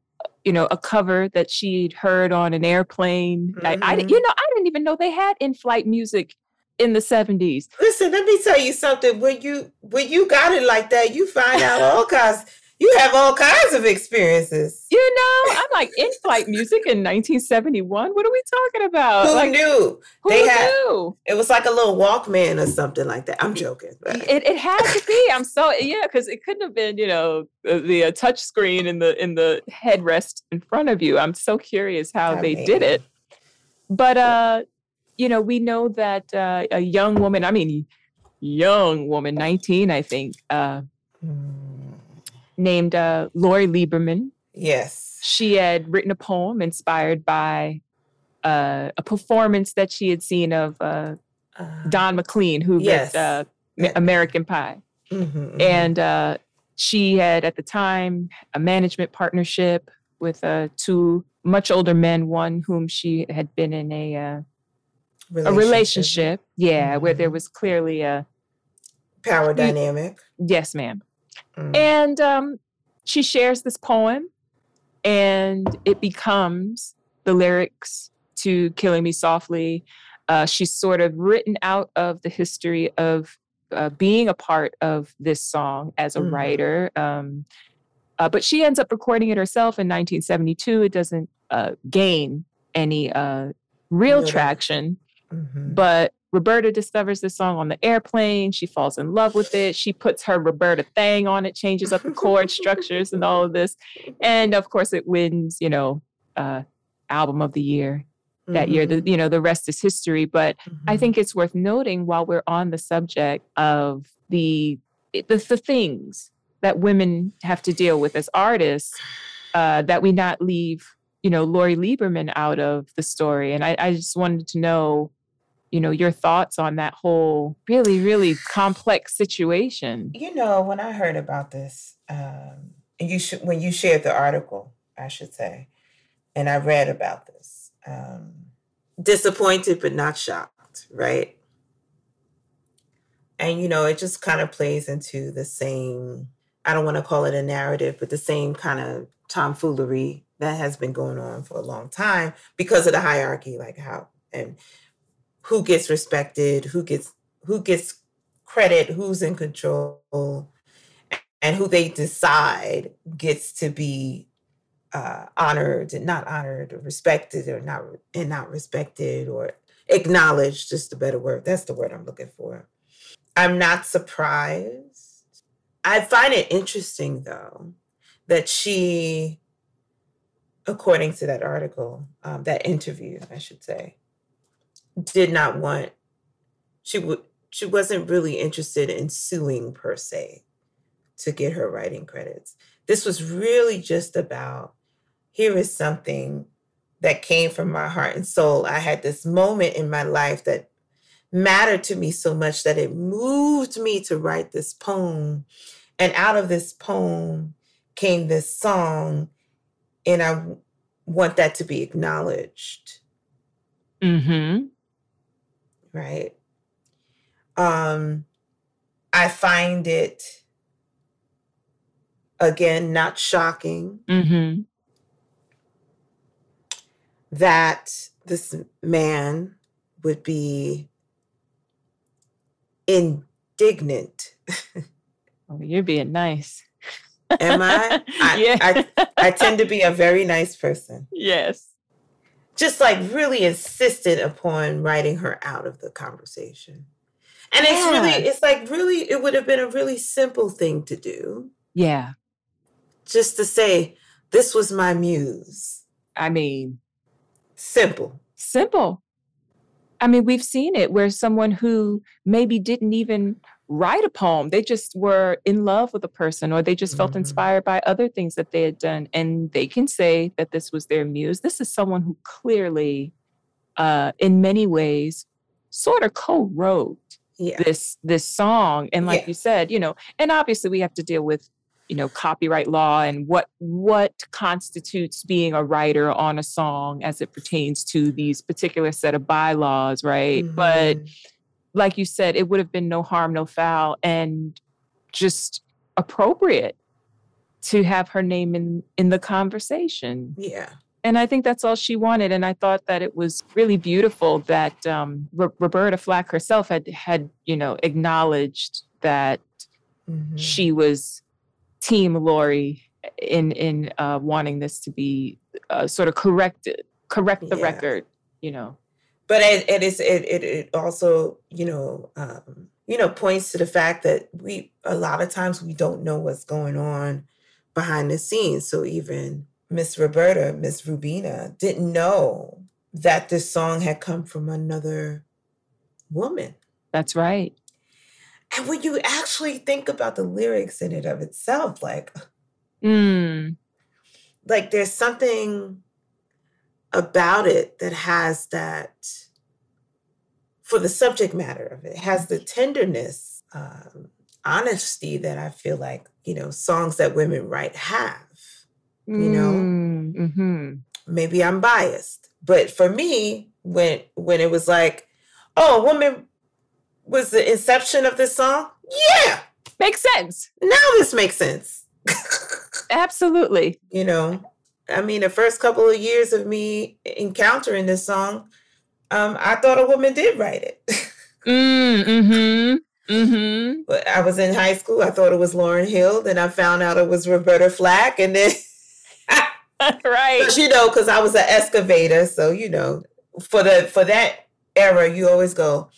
Speaker 1: you know, a cover that she'd heard on an airplane. I, I,
Speaker 2: Mhm.
Speaker 1: you know, I didn't even know they had in-flight music in the seventies.
Speaker 2: Listen, let me tell you something. When you when you got it like that, you find out all kinds. You have all kinds of experiences.
Speaker 1: You know, I'm like in-flight music in 1971. What are we talking about?
Speaker 2: Who
Speaker 1: like,
Speaker 2: knew?
Speaker 1: Who
Speaker 2: They had-
Speaker 1: knew?
Speaker 2: It was like a little Walkman or something like that. I'm joking. but-
Speaker 1: It, it had to be. I'm so yeah, because it couldn't have been, you know, the, uh, touch screen in the in the headrest in front of you. I'm so curious how
Speaker 2: I
Speaker 1: they did it. But uh, you know, we know that uh, a young woman. I mean, young woman, 19, I think, uh,
Speaker 2: Mm,
Speaker 1: named uh, Lori Lieberman.
Speaker 2: Yes.
Speaker 1: She had written a poem inspired by uh, a performance that she had seen of uh,
Speaker 2: Uh,
Speaker 1: Don McLean, who
Speaker 2: Yes.
Speaker 1: wrote uh, American Pie.
Speaker 2: mhm, mhm.
Speaker 1: and uh, she had at the time a management partnership with uh, two much older men one whom she had been in a uh, a relationship yeah where there
Speaker 2: Mhm.
Speaker 1: was clearly a
Speaker 2: Power dynamic.
Speaker 1: yes ma'am
Speaker 2: Mm.
Speaker 1: and um, she shares this poem and it becomes the lyrics to killing me softly uh, she's sort of written out of the history of uh, being a part of this song as a
Speaker 2: Mhm.
Speaker 1: writer um, uh, but she ends up recording it herself in 1972 it doesn't uh, gain any uh, real
Speaker 2: Real-
Speaker 1: traction
Speaker 2: Mhm.
Speaker 1: but Roberta discovers the song on the airplane. She falls in love with it. She puts her Roberta thing on it, changes up the chord structures and all of this. And of course, it wins, you know, uh, album of the year that year. The, you know, the rest is history. But I
Speaker 2: Mhm.
Speaker 1: think it's worth noting while we're on the subject of the the, the things that women have to deal with as artists, uh, that we not leave, you know, Lori Lieberman out of the story. And I, I just wanted to know, you know, your thoughts on that whole really, really complex situation.
Speaker 2: You know, when I heard about this, um, you should when you shared the article, I should say, and I read about this. Um, disappointed but not shocked, right? And you know, it just kind of plays into the same, I don't want to call it a narrative, but the same kind of tomfoolery that has been going on for a long time because of the hierarchy, like how and who gets respected, who gets who gets credit, who's in control, and who they decide gets to be uh, honored and not honored or respected or not and not respected or acknowledged just a better word. That's the word i'm looking for. I'm not surprised. I find it interesting though that she according to that article um, that interview i should say did not want she would she wasn't really interested in suing per se to get her writing credits this was really just about here is something that came from my heart and soul. I had this moment in my life that mattered to me so much that it moved me to write this poem. And out of this poem came this song, and I want that to be acknowledged.
Speaker 1: Mm-hmm.
Speaker 2: Right. Um, I find it again not shocking
Speaker 1: Mm-hmm
Speaker 2: that this man would be indignant.
Speaker 1: oh, you're being nice.
Speaker 2: Am I? I, yeah. I, I tend to be a very nice person.
Speaker 1: Yes.
Speaker 2: Just like really insisted upon writing her out of the conversation. And it's really, it's like really, it would have been a really simple thing to do.
Speaker 1: Yeah.
Speaker 2: Just to say, this was my muse.
Speaker 1: I mean,
Speaker 2: Simple.
Speaker 1: Simple. I mean, we've seen it where someone who maybe didn't even write a poem, they just were in love with a person or they just felt mm-hmm. inspired by other things that they had done. And they can say that this was their muse. This is someone who clearly, uh, in many ways, sort of co-wrote yeah. this this song. And like yeah. you said, you know, and obviously we have to deal with you know copyright law and what what constitutes being a writer on a song as it pertains to these particular set of bylaws right mm-hmm. but like you said it would have been no harm no foul and just appropriate to have her name in in the conversation
Speaker 2: yeah
Speaker 1: and I think that's all she wanted. And I thought that it was really beautiful that um, R- Roberta Flack herself had had you know acknowledged that mm-hmm. she was team Lori in in uh, wanting this to be uh, sort of corrected, correct the yeah. record, you know.
Speaker 2: But it, it is it, it it also you know um, you know points to the fact that we a lot of times we don't know what's going on behind the scenes. So even Miss Roberta, Miss Rubina, didn't know that this song had come from another woman.
Speaker 1: That's right.
Speaker 2: And when you actually think about the lyrics in it of itself, like,
Speaker 1: mm.
Speaker 2: like there's something about it that has that for the subject matter of it, has the tenderness, um, honesty that I feel like you know songs that women write have. You know,
Speaker 1: mm, mm-hmm.
Speaker 2: maybe I'm biased, but for me, when when it was like, oh, a woman was the inception of this song? Yeah.
Speaker 1: Makes sense.
Speaker 2: Now this makes sense.
Speaker 1: Absolutely.
Speaker 2: You know, I mean, the first couple of years of me encountering this song, um, I thought a woman did write it.
Speaker 1: mm, mm-hmm. Mm-hmm.
Speaker 2: But I was in high school. I thought it was Lauryn Hill. Then I found out it was Roberta Flack. And then,
Speaker 1: right.
Speaker 2: But, you know, because I was an excavator. So, you know, for the for that era, you always go,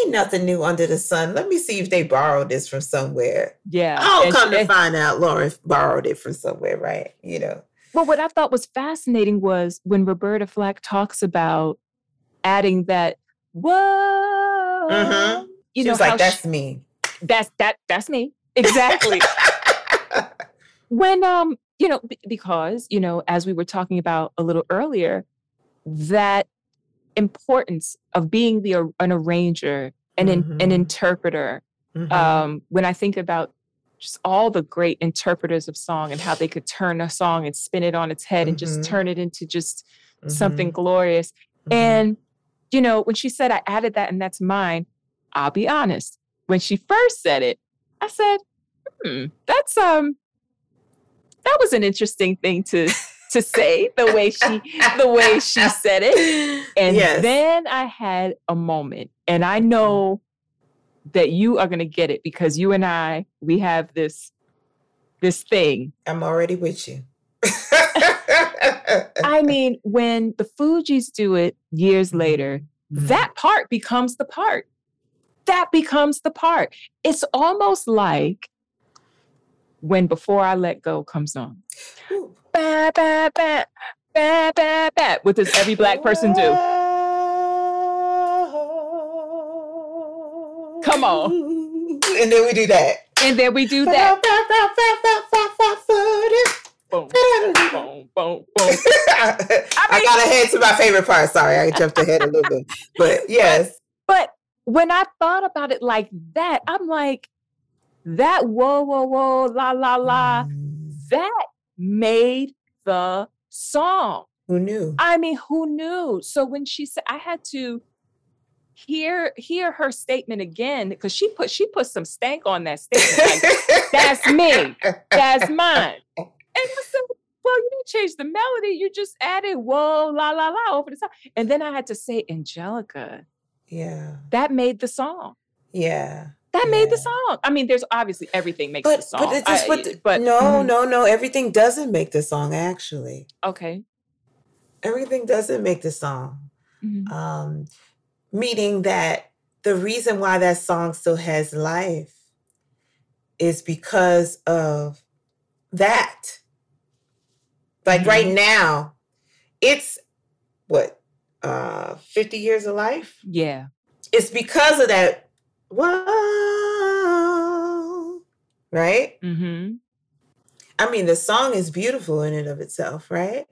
Speaker 2: ain't nothing new under the sun. Let me see if they borrowed this from somewhere.
Speaker 1: Yeah.
Speaker 2: I'll come she, to find out Lauryn borrowed it from somewhere, right? You know.
Speaker 1: Well, what I thought was fascinating was when Roberta Flack talks about adding that whoa.
Speaker 2: Mm-hmm. You she know, was like, that's she, me.
Speaker 1: That's that that's me. Exactly. when um you know, b- because, you know, as we were talking about a little earlier, that importance of being the an arranger and an, an
Speaker 2: Mhm.
Speaker 1: interpreter.
Speaker 2: Mhm.
Speaker 1: Um, when I think about just all the great interpreters of song and how they could turn a song and spin it on its head and just
Speaker 2: Mhm.
Speaker 1: turn it into just something
Speaker 2: Mhm.
Speaker 1: glorious.
Speaker 2: Mhm.
Speaker 1: And, you know, when she said I added that and that's mine, I'll be honest. When she first said it, I said, hmm, that's um that was an interesting thing to to say, the way she the way she said it. And
Speaker 2: yes.
Speaker 1: then I had a moment, and I know that you are gonna get it because you and I, we have this this thing.
Speaker 2: I'm already with you.
Speaker 1: I mean, when the Fugees do it years later,
Speaker 2: Mhm.
Speaker 1: that part becomes the part. That becomes the part. It's almost like when Before I Let Go comes on.
Speaker 2: Ooh.
Speaker 1: Ba, ba, ba, ba, ba, ba. What does every black person do? Come on.
Speaker 2: And then we do that.
Speaker 1: And then we do that. Boom, boom, boom, boom.
Speaker 2: I got ahead to my favorite part. Sorry, I jumped ahead a little bit. But yes.
Speaker 1: But when I thought about it like that, I'm like, that whoa, whoa, whoa, la, la, la,
Speaker 2: Mm.
Speaker 1: that made the song.
Speaker 2: Who knew?
Speaker 1: I mean, who knew? So when she said, I had to hear hear her statement again because she put she put some stank on that statement. Like, that's me. That's mine. And I said, well, you didn't change the melody. You just added whoa, la, la, la over the top. And then I had to say, Angelika,
Speaker 2: Yeah.
Speaker 1: that made the song.
Speaker 2: Yeah.
Speaker 1: That made the song. I mean, there's obviously everything makes the
Speaker 2: But
Speaker 1: song.
Speaker 2: but it's just
Speaker 1: I-
Speaker 2: what the-
Speaker 1: but
Speaker 2: no,
Speaker 1: mhm,
Speaker 2: no, no. Everything doesn't make the song actually.
Speaker 1: Okay.
Speaker 2: Everything doesn't make the song.
Speaker 1: mhm,
Speaker 2: um, meaning that the reason why that song still has life is because of that. Like right
Speaker 1: Mhm.
Speaker 2: now, it's what uh 50 years of life.
Speaker 1: Yeah.
Speaker 2: It's because of that. Whoa, right?
Speaker 1: Mm-hmm.
Speaker 2: I mean, the song is beautiful in and of itself, right?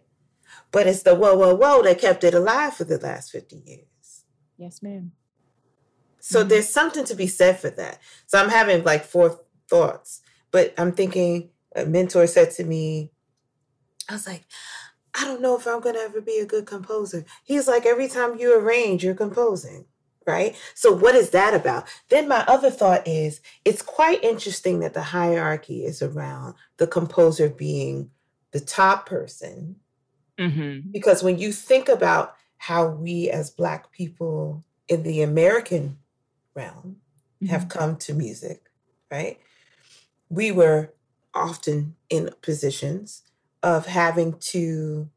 Speaker 2: But it's the whoa, whoa, whoa that kept it alive for the last 50 years.
Speaker 1: Yes, ma'am.
Speaker 2: So
Speaker 1: Mhm.
Speaker 2: there's something to be said for that. So I'm having like four thoughts, but I'm thinking a mentor said to me, I was like, I don't know if I'm going to ever be a good composer. He's like, every time you arrange, you're composing, right? So what is that about? Then my other thought is it's quite interesting that the hierarchy is around the composer being the top person
Speaker 1: hmm
Speaker 2: because when you think about how we as Black people in the American realm have mm-hmm. come to music, right? We were often in positions of having to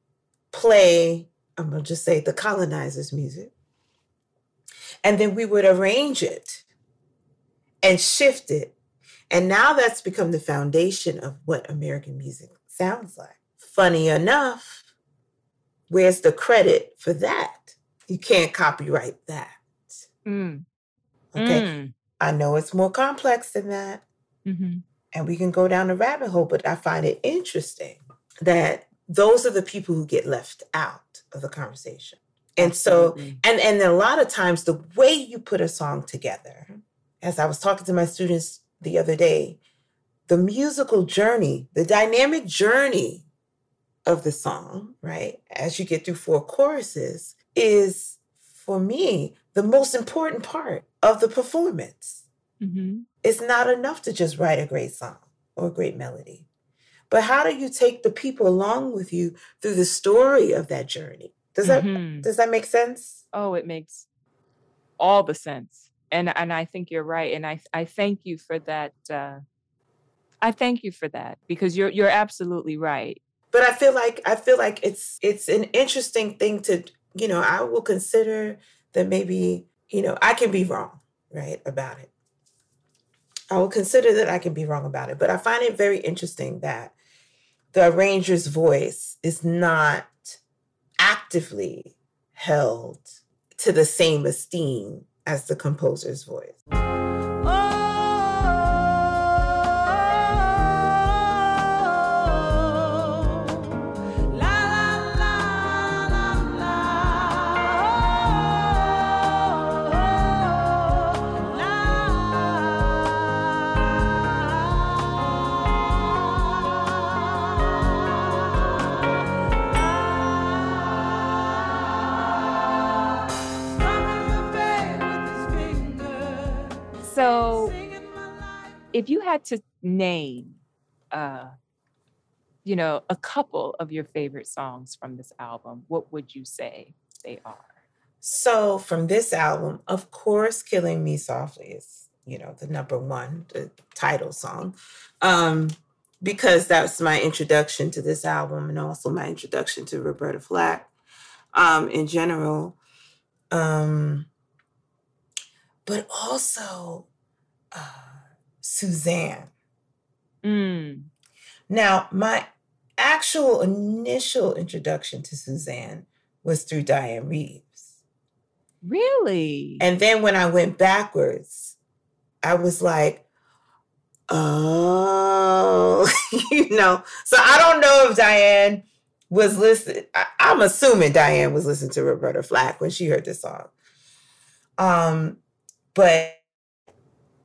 Speaker 2: play, I'm going to just say the colonizers' music. And then we would arrange it and shift it. And now that's become the foundation of what American music sounds like. Funny enough, where's the credit for that? You can't copyright that.
Speaker 1: Mm.
Speaker 2: Okay.
Speaker 1: Mm.
Speaker 2: I know it's more complex than that,
Speaker 1: hmm
Speaker 2: and we can go down the rabbit hole, but I find it interesting that those are the people who get left out of the conversation. And so,
Speaker 1: Absolutely.
Speaker 2: and and a lot of times the way you put a song together, as I was talking to my students the other day, the musical journey, the dynamic journey of the song, right? As you get through four choruses, is for me the most important part of the performance.
Speaker 1: hmm
Speaker 2: It's not enough to just write a great song or a great melody. But how do you take the people along with you through the story of that journey? Does that
Speaker 1: Mhm.
Speaker 2: does that make sense?
Speaker 1: Oh, it makes all the sense. And and I think you're right. And I I thank you for that. Uh, I thank you for that because you're you're absolutely right.
Speaker 2: But I feel like I feel like it's it's an interesting thing to, you know, I will consider that maybe, you know, I can be wrong, right, about it. I will consider that I can be wrong about it, but I find it very interesting that the arranger's voice is not actively held to the same esteem as the composer's voice.
Speaker 1: Had to name, uh, you know, a couple of your favorite songs from this album, what would you say they are?
Speaker 2: So, from this album, of course, Killing Me Softly is, you know, the number one, the title song. Um, because that's my introduction to this album and also my introduction to Roberta Flack um, in general. Um, but also uh, Suzanne.
Speaker 1: Mm.
Speaker 2: Now, my actual initial introduction to Suzanne was through Dianne Reeves.
Speaker 1: Really?
Speaker 2: And then when I went backwards, I was like, oh, you know. So I don't know if Dianne was listening. I'm assuming Dianne was listening to Roberta Flack when she heard this song. Um, but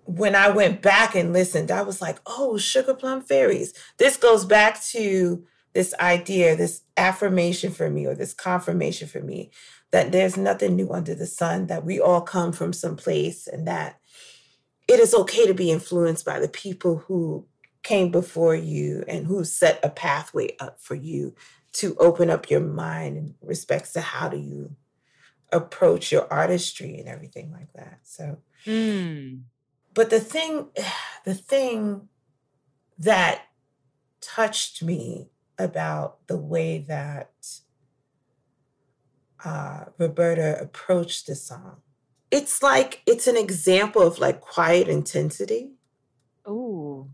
Speaker 2: when I went back and listened, I was like, oh, Sugar Plum Fairies. This goes back to this idea, this affirmation for me, or this confirmation for me that there's nothing new under the sun, that we all come from some place, and that it is okay to be influenced by the people who came before you and who set a pathway up for you to open up your mind in respects to how do you approach your artistry and everything like that. So,
Speaker 1: Mm.
Speaker 2: But the thing, the thing that touched me about the way that uh, Roberta approached the song, it's like it's an example of like quiet intensity
Speaker 1: Ooh.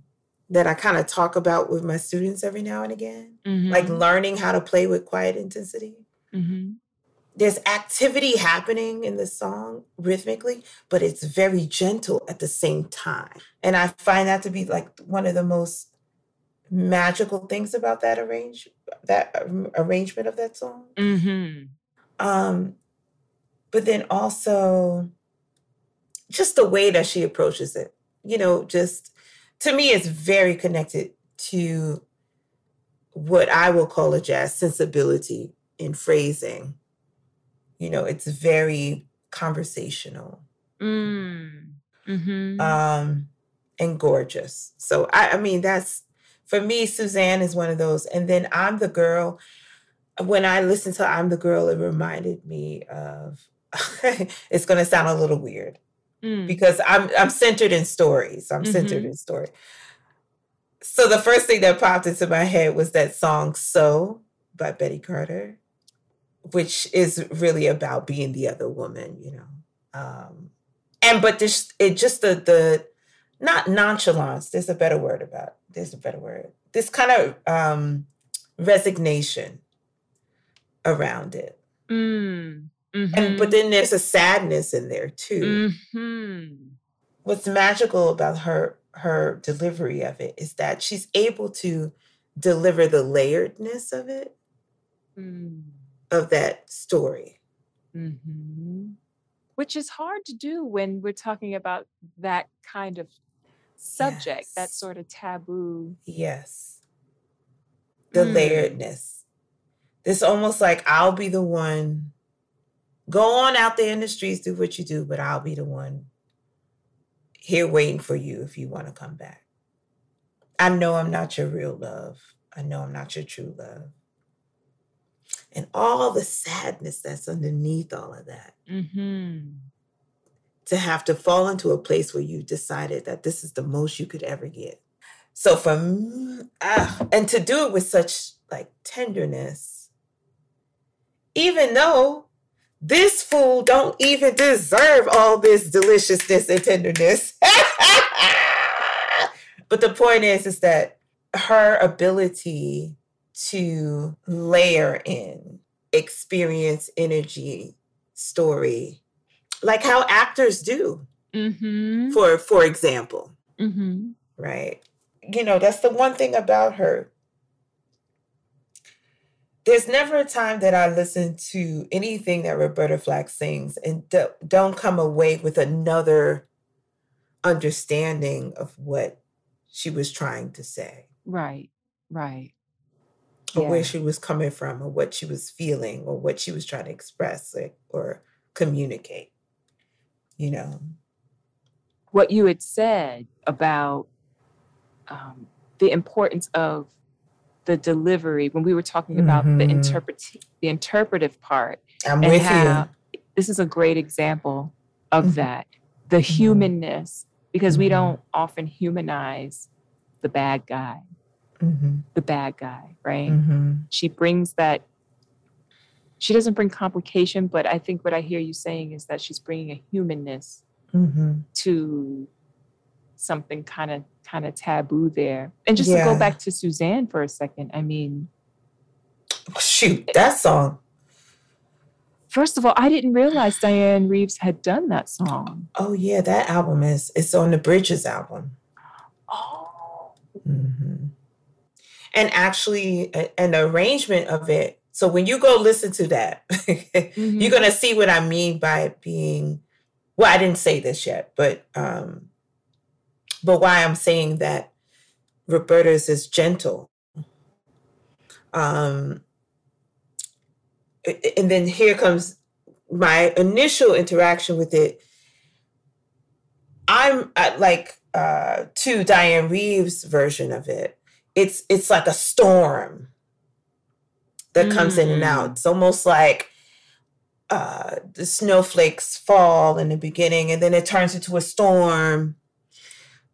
Speaker 2: that I kind of talk about with my students every now and again, like
Speaker 1: Mhm.
Speaker 2: learning how to play with quiet intensity.
Speaker 1: Mhm.
Speaker 2: There's activity happening in the song rhythmically, but it's very gentle at the same time. And I find that to be like one of the most magical things about that arrange that um, arrangement of that song.
Speaker 1: Mhm.
Speaker 2: Um, but then also just the way that she approaches it, you know, just to me, it's very connected to what I will call a jazz sensibility in phrasing. You know, it's very conversational
Speaker 1: Mm. Mhm.
Speaker 2: um, and gorgeous. So, I, I mean, that's for me, Suzanne is one of those. And then I'm the girl. When I listened to I'm the Girl, it reminded me of, it's going to sound a little weird
Speaker 1: Mm.
Speaker 2: because I'm I'm centered in stories. I'm centered
Speaker 1: Mhm.
Speaker 2: in story. So the first thing that popped into my head was that song "So" by Betty Carter, which is really about being the other woman, you know. Um, and but this it just the the not nonchalance. There's a better word about. There's a better word. This kind of um, resignation around it,
Speaker 1: Mm.
Speaker 2: and but then there's a sadness in there too.
Speaker 1: Mhm.
Speaker 2: what's magical about her her delivery of it is that she's able to deliver the layeredness of it
Speaker 1: Mm.
Speaker 2: Of that story.
Speaker 1: Mhm. Which is hard to do when we're talking about that kind of subject, that sort of taboo.
Speaker 2: yes. The
Speaker 1: Mm.
Speaker 2: layeredness. This almost like i'll be the one go on out there in the streets do what you do but i'll be the one here waiting for you if you want to come back. I know i'm not your real love. I know i'm not your true love and all the sadness that's underneath all of that.
Speaker 1: Mhm.
Speaker 2: to have to fall into a place where you decided that this is the most you could ever get. So for m- ah, and to do it with such like tenderness even though this fool don't even deserve all this deliciousness and tenderness. But the point is is that her ability to layer in experience energy story like how actors do
Speaker 1: Mhm.
Speaker 2: for for example
Speaker 1: Mhm.
Speaker 2: right you know that's the one thing about her there's never a time that i listen to anything that roberta flack sings and do- don't come away with another understanding of what she was trying to say
Speaker 1: Right. Right.
Speaker 2: Or where she was coming from or what she was feeling or what she was trying to express like, or communicate you know
Speaker 1: what you had said about um, the importance of the delivery when we were talking about mm-hmm. the interpret the interpretive part.
Speaker 2: I'm with you.
Speaker 1: This is a great example of mm-hmm. that. The mm-hmm. humanness, because we mm-hmm. don't often humanize the bad guy. Mm-hmm. The bad guy, right? Mm-hmm. She brings that she doesn't bring complication, but I think what I hear you saying is that she's bringing a humanness to something kind of kind of taboo there. And just yeah. to go back to Suzanne for a second, I mean,
Speaker 2: shoot, that song.
Speaker 1: First of all, I didn't realize Dianne Reeves had done that song.
Speaker 2: Oh yeah, that album is it's on the Bridges album.
Speaker 1: Oh.
Speaker 2: Mm-hmm. And actually, an arrangement of it. So when you go listen to that, mm-hmm. you're gonna see what I mean by it being. Well, I didn't say this yet, but um, but why I'm saying that Roberta's is gentle. Um, and then here comes my initial interaction with it. I'm at like uh, to Dianne Reeves' version of it. It's it's like a storm that comes mm. in and out. Mm. It's almost like uh, the snowflakes fall in the beginning, and then it turns into a storm,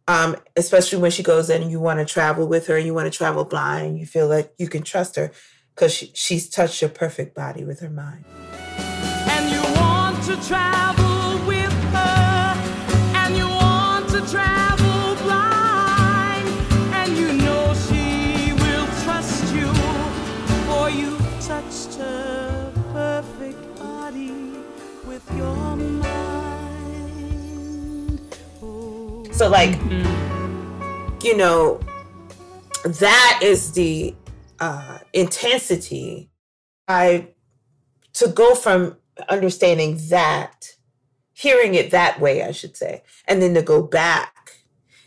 Speaker 2: um, especially when she goes in and you want to travel with her and you want to travel blind you feel like you can trust her because she, she's touched your perfect body with her mind.
Speaker 3: And you want to travel
Speaker 2: So, like, mm-hmm you know, that is the uh, intensity. I to go from understanding that, hearing it that way, I should say, and then to go back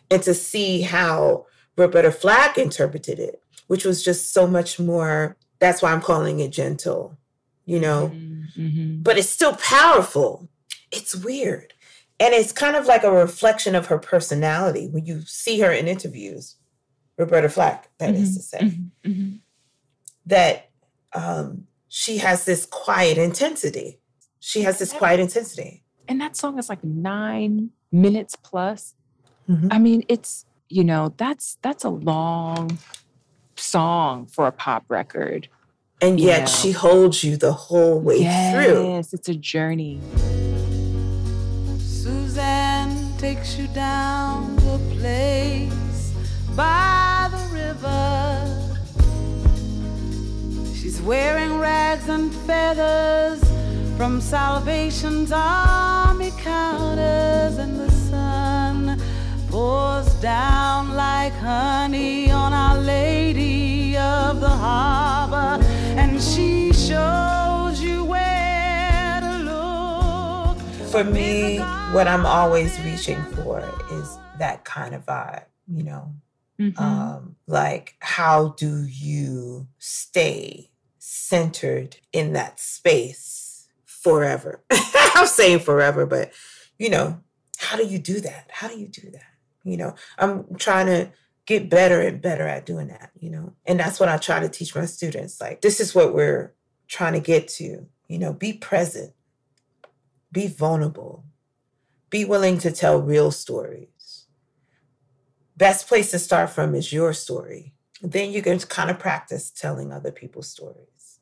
Speaker 2: and to see how Roberta Flack interpreted it, which was just so much more. That's why I'm calling it gentle, you know, mm-hmm. mm-hmm. but it's still powerful. It's weird. And it's kind of like a reflection of her personality when you see her in interviews, Roberta Flack, that mm-hmm, is to say, mm-hmm, mm-hmm. that um, she has this quiet intensity. She has this quiet intensity.
Speaker 1: And that song is like nine minutes plus. Mm-hmm. I mean, it's, you know, that's that's a long song for a pop record.
Speaker 2: And yet know. she holds you the whole way
Speaker 1: yes,
Speaker 2: through.
Speaker 1: Yes, it's a journey.
Speaker 3: Takes you down to a place by the river. She's wearing rags and feathers from Salvation's army counters, and the sun pours down like honey on Our Lady of the Harbor, and she shows
Speaker 2: For me, what I'm always reaching for is that kind of vibe, you know. Mm-hmm. Um, like, how do you stay centered in that space forever? I'm saying forever, but you know, how do you do that? How do you do that? You know, I'm trying to get better and better at doing that, you know. And that's what I try to teach my students. Like, this is what we're trying to get to, you know, be present, be vulnerable, be willing to tell real stories. Best place to start from is your story. Then you can kind of practice telling other people's stories,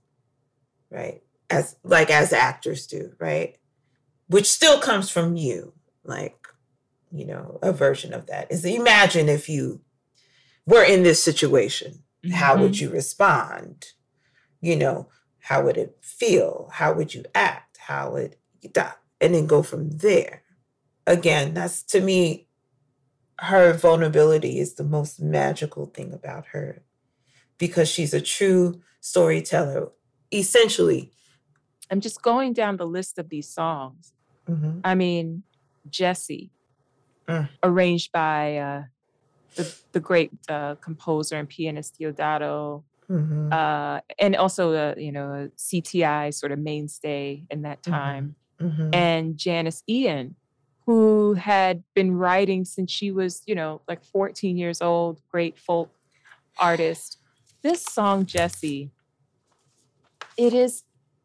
Speaker 2: right? As like as actors do, right? Which still comes from you, like, you know, a version of that is imagine if you were in this situation, mm-hmm. how would mm-hmm. you respond? You know, how would it feel? How would you act? How would And then go from there again, that's to me, her vulnerability is the most magical thing about her because she's a true storyteller. Essentially,
Speaker 1: I'm just going down the list of these songs. Mm-hmm. I mean, Jesse, mm. arranged by uh, the, the great uh, composer and pianist Deodato. Mm-hmm. Uh, and also, uh, you know, CTI sort of mainstay in that mm-hmm. time. Mm-hmm. And Janis Ian, who had been writing since she was, you know, like 14 years old, great folk artist. This song, Jesse, it is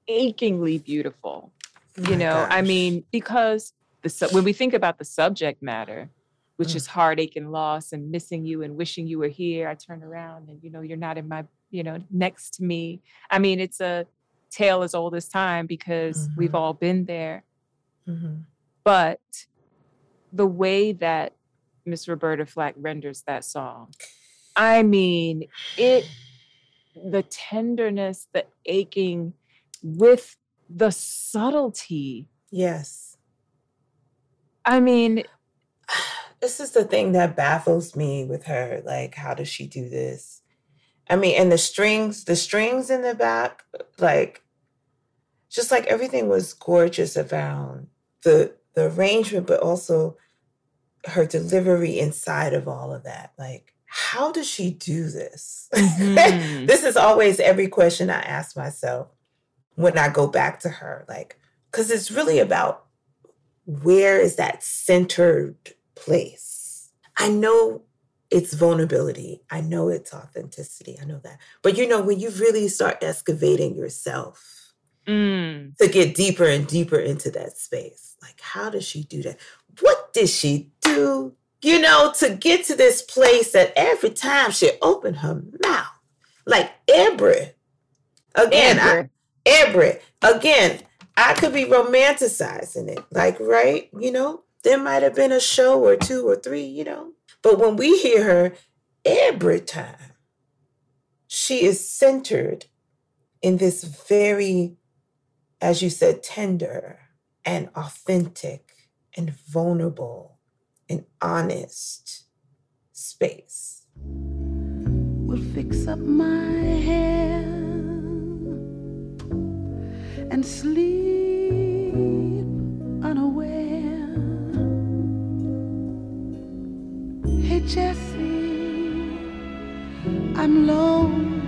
Speaker 1: achingly beautiful.
Speaker 2: Oh
Speaker 1: you know, I mean, because the su- when we think about the subject matter, which
Speaker 2: Mm.
Speaker 1: is heartache and loss and missing you and wishing you were here, I turn around and you know you're not in my, you know, next to me. I mean, it's a tale as old as time because we've
Speaker 2: Mhm.
Speaker 1: all been there.
Speaker 2: Mhm.
Speaker 1: But the way that Miss Roberta Flack renders that song, I mean, it the tenderness, the aching with the subtlety.
Speaker 2: Yes.
Speaker 1: I mean,
Speaker 2: This is the thing that baffles me with her. Like, how does she do this? I mean, and the strings, the strings in the back, like, just like everything was gorgeous around the the arrangement, but also her delivery inside of all of that. Like, how does she do this?
Speaker 1: Mhm.
Speaker 2: this is always every question I ask myself when I go back to her. Like, because it's really about where is that centered place? I know it's vulnerability. I know it's authenticity. I know that. But you know, when you really start excavating yourself
Speaker 1: mm,
Speaker 2: to get deeper and deeper into that space, like how does she do that? What did she do? You know, to get to this place that every time she opened her mouth, like every, again, I, every again i could be romanticizing it like right you know there might have been a show or two or three you know but when we hear her every time she is centered in this very as you said tender and authentic and vulnerable and honest space
Speaker 4: will fix up my hair and sleep unaware. Hey Jesse, I'm lonely.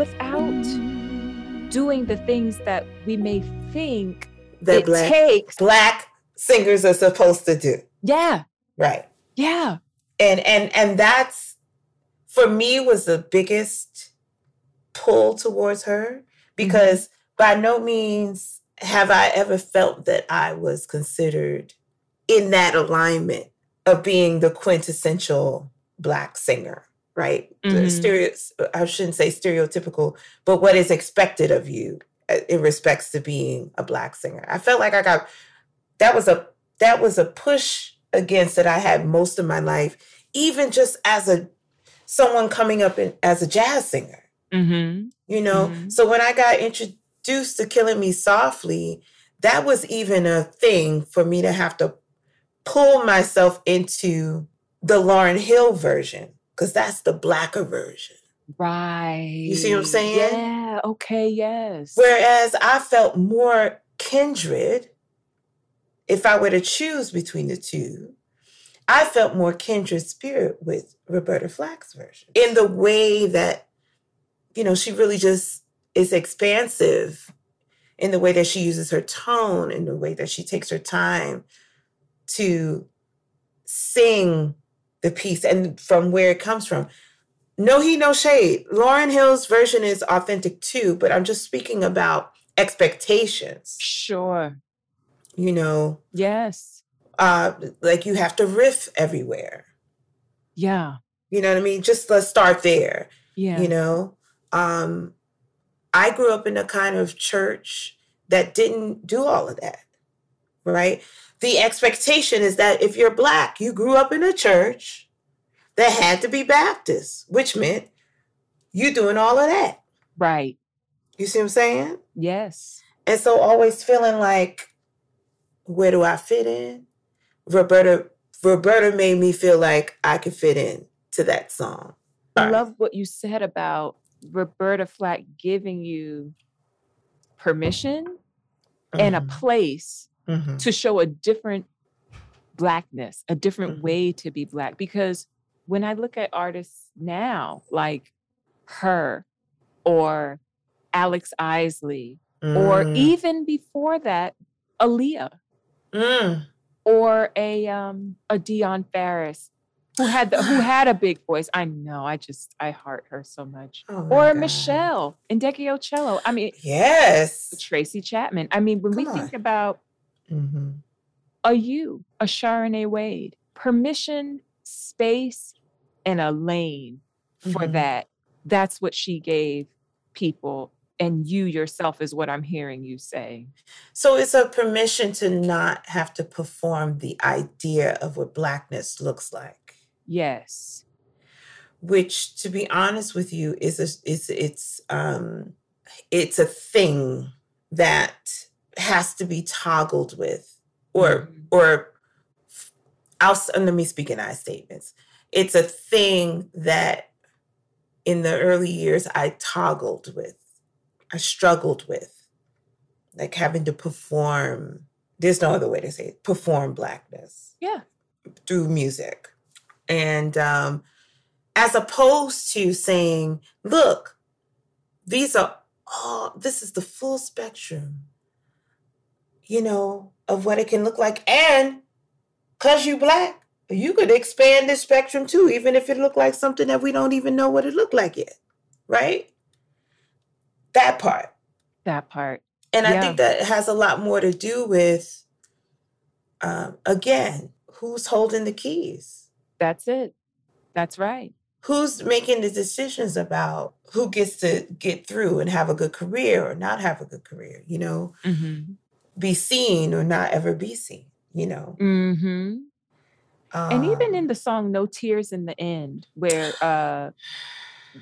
Speaker 1: Without doing the things that we may think
Speaker 2: that
Speaker 1: it
Speaker 2: black
Speaker 1: takes.
Speaker 2: black singers are supposed to do.
Speaker 1: Yeah,
Speaker 2: right.
Speaker 1: Yeah.
Speaker 2: and and and that's for me was the biggest pull towards her because mm-hmm. by no means have I ever felt that I was considered in that alignment of being the quintessential black singer, right? The
Speaker 1: Mhm.
Speaker 2: stereo, I shouldn't say stereotypical, but what is expected of you uh, in respects to being a black singer. I felt like I got that was a that was a push against that I had most of my life, even just as a someone coming up in, as a jazz singer
Speaker 1: Mm-hmm.
Speaker 2: you know
Speaker 1: Mhm.
Speaker 2: so when i got introduced to killing me softly that was even a thing for me to have to pull myself into the Lauryn Hill version because that's the blacker version
Speaker 1: Right.
Speaker 2: You see what I'm saying?
Speaker 1: Yeah. Okay. Yes.
Speaker 2: whereas i felt more kindred if i were to choose between the two i felt more kindred spirit with roberta flack's version in the way that you know she really just is expansive in the way that she uses her tone in the way that she takes her time to sing the piece and from where it comes from no he no shade Lauryn Hill's version is authentic too but i'm just speaking about expectations
Speaker 1: Sure.
Speaker 2: you know
Speaker 1: Yes.
Speaker 2: uh like you have to riff everywhere
Speaker 1: Yeah.
Speaker 2: you know what i mean just let's start there
Speaker 1: Yeah.
Speaker 2: you know um i grew up in a kind of church that didn't do all of that right? The expectation is that if you're black you grew up in a church that had to be baptist which meant you doing all of that.
Speaker 1: Right.
Speaker 2: you see what i'm saying?
Speaker 1: Yes.
Speaker 2: and so always feeling like where do i fit in? Roberta roberta made me feel like i could fit in to that song.
Speaker 1: I love what you said about Roberta Flack giving you permission and a
Speaker 2: Mhm,
Speaker 1: place
Speaker 2: mhm.
Speaker 1: to show a different blackness, a different
Speaker 2: Mhm.
Speaker 1: way to be black. Because when I look at artists now, like her or Alex Isley, or
Speaker 2: Mm.
Speaker 1: even before that, Aaliyah
Speaker 2: Mm.
Speaker 1: or a um a Dionne Farris who had the, who had a big voice. I know. I just I heart her so much.
Speaker 2: Oh
Speaker 1: Or
Speaker 2: God.
Speaker 1: Michelle and Cello. I mean,
Speaker 2: Yes.
Speaker 1: Tracy Chapman. I mean, when we
Speaker 2: Come
Speaker 1: think about
Speaker 2: hmm
Speaker 1: a you, a Charenée Wade, permission, space, and a lane for
Speaker 2: Mhm.
Speaker 1: that. That's what she gave people. And you yourself is what I'm hearing you say.
Speaker 2: So it's a permission to not have to perform the idea of what blackness looks like.
Speaker 1: Yes.
Speaker 2: which to be honest with you is a, is it's um it's a thing that has to be toggled with or
Speaker 1: Mhm.
Speaker 2: or I'll let me speak in I statements. It's a thing that in the early years I toggled with. I struggled with like having to perform there's no other way to say it, perform blackness
Speaker 1: Yeah.
Speaker 2: through music. And um, as opposed to saying, look, these are all, this is the full spectrum, you know, of what it can look like. And because you're black, you could expand this spectrum too, even if it looked like something that we don't even know what it looked like yet. Right? That part.
Speaker 1: That part.
Speaker 2: And I think that has a lot more to do with, um, again, who's holding the keys?
Speaker 1: That's it. That's right.
Speaker 2: Who's making the decisions about who gets to get through and have a good career or not have a good career? You know,
Speaker 1: Mm-hmm.
Speaker 2: Be seen or not ever be seen, you know?
Speaker 1: Mm-hmm. and even in
Speaker 2: Um,
Speaker 1: the song no tears in the end where uh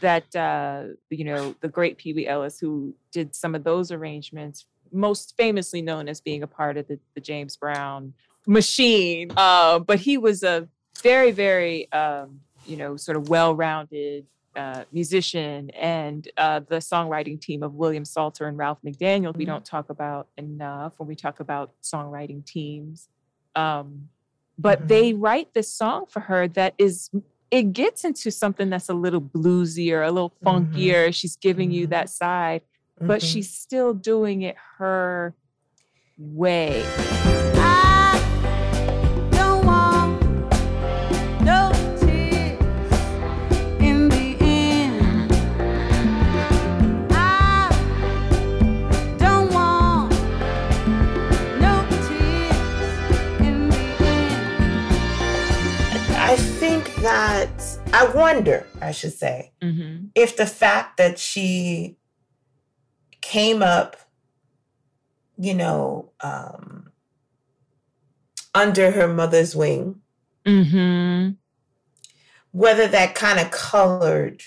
Speaker 1: that uh you know the great pee wee ellis who did some of those arrangements most famously known as being a part of the, the james brown machine uh but he was a very very um you know sort of well-rounded uh, musician and uh, the songwriting team of William Salter and Ralph MacDonald. We
Speaker 2: Mhm.
Speaker 1: don't talk about enough when we talk about songwriting teams. Um, but
Speaker 2: Mhm.
Speaker 1: they write this song for her that is it gets into something that's a little bluesier a little
Speaker 2: Mhm.
Speaker 1: funkier she's giving you
Speaker 2: Mhm.
Speaker 1: that side but she's still doing it her way
Speaker 2: that, I wonder, I should say,
Speaker 1: mm-hmm.
Speaker 2: if the fact that she came up, you know, um, under her mother's wing,
Speaker 1: Mm-hmm.
Speaker 2: whether that kind of colored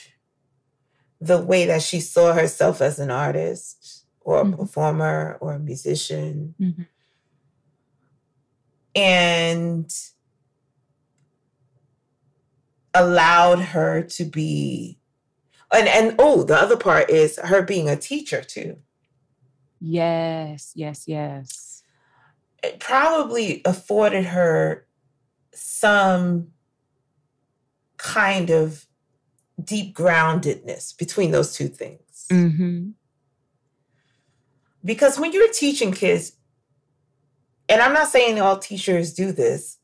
Speaker 2: the way that she saw herself as an artist or a
Speaker 1: Mhm.
Speaker 2: performer or a musician.
Speaker 1: Mhm.
Speaker 2: And allowed her to be and and oh the other part is her being a teacher too
Speaker 1: yes yes yes
Speaker 2: it probably afforded her some kind of deep groundedness between those two things.
Speaker 1: mm-hmm.
Speaker 2: Because when you're teaching kids, and I'm not saying all teachers do this,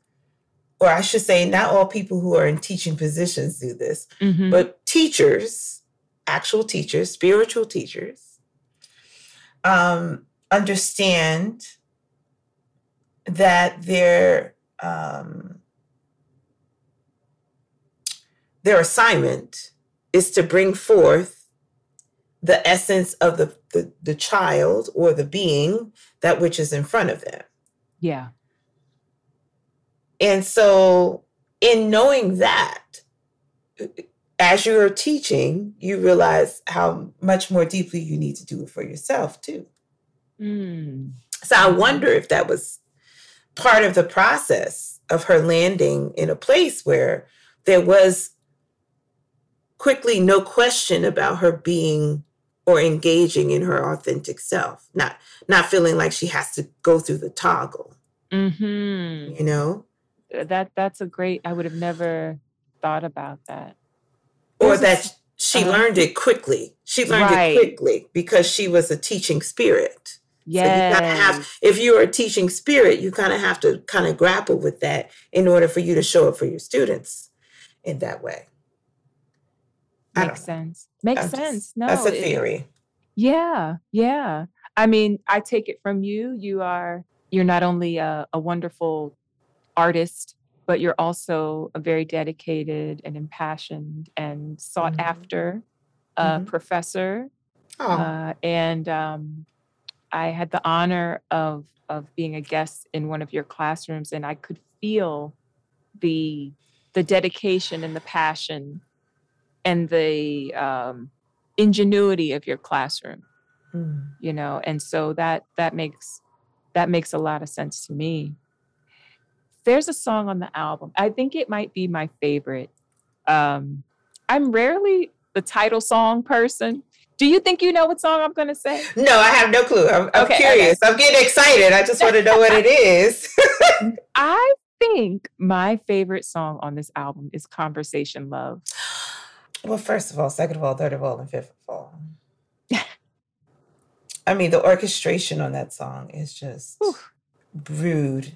Speaker 2: or I should say, not all people who are in teaching positions do this,
Speaker 1: Mm-hmm.
Speaker 2: but teachers, actual teachers, spiritual teachers, um, understand that their um, their assignment is to bring forth the essence of the, the the child or the being that which is in front of them.
Speaker 1: yeah
Speaker 2: And so, in knowing that, as you're teaching, you realize how much more deeply you need to do it for yourself, too.
Speaker 1: mm.
Speaker 2: So, I wonder if that was part of the process of her landing in a place where there was quickly no question about her being or engaging in her authentic self, not not feeling like she has to go through the toggle,
Speaker 1: Mm-hmm.
Speaker 2: you know?
Speaker 1: That that's a great i would have never thought about that
Speaker 2: or that she
Speaker 1: Uh-huh.
Speaker 2: learned it quickly. She learned
Speaker 1: Right.
Speaker 2: it quickly because she was a teaching spirit. So you have, if you're a teaching spirit, you kind of have to kind of grapple with that in order for you to show up for your students in that way.
Speaker 1: Makes sense. Makes
Speaker 2: I'm just-
Speaker 1: sense. No,
Speaker 2: That's a
Speaker 1: it-
Speaker 2: theory.
Speaker 1: Yeah, yeah. I mean, I take it from you. You are you're not only a, a wonderful artist, but you're also a very dedicated and impassioned and sought
Speaker 2: Mhm.
Speaker 1: after uh,
Speaker 2: Mhm.
Speaker 1: professor.
Speaker 2: Oh,
Speaker 1: Uh, and um, I had the honor of of being a guest in one of your classrooms, and I could feel the the dedication and the passion and the um, ingenuity of your classroom
Speaker 2: mm.
Speaker 1: you know and so that that makes that makes a lot of sense to me there's a song on the album i think it might be my favorite um i'm rarely the title song person do you think you know what song i'm going to say
Speaker 2: no, I have no clue. I'm, I'm
Speaker 1: Okay, okay.
Speaker 2: curious. I'm getting excited. I just want to know what it is.
Speaker 1: i think my favorite song on this album is conversation love
Speaker 2: well, first of all, second of all, third of all, and fifth of all. I mean, the orchestration on that song is just
Speaker 1: Whew.
Speaker 2: rude.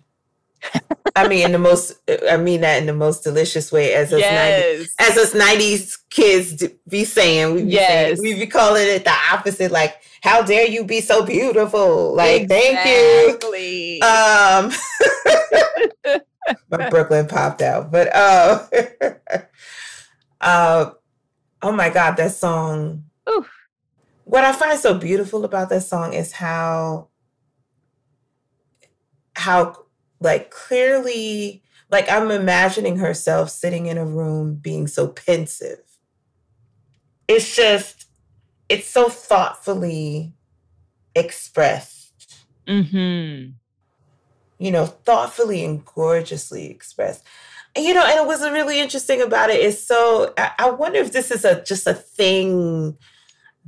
Speaker 2: I mean, in the most, I mean that in the most delicious way, as us 90,
Speaker 1: yes
Speaker 2: as us '90s kids be saying. We be saying,
Speaker 1: Yes.
Speaker 2: we be calling it the opposite. Like, how dare you be so beautiful? Like, thank you. Um, my Brooklyn popped out, but uh, uh, oh my God, that song.
Speaker 1: Oof.
Speaker 2: What I find so beautiful about that song is how, how like clearly, like I'm imagining herself sitting in a room being so pensive. It's just, it's so thoughtfully expressed
Speaker 1: mm-hmm.
Speaker 2: you know, thoughtfully and gorgeously expressed. And, you know, and it was really interesting about it is so I, I wonder if this is a just a thing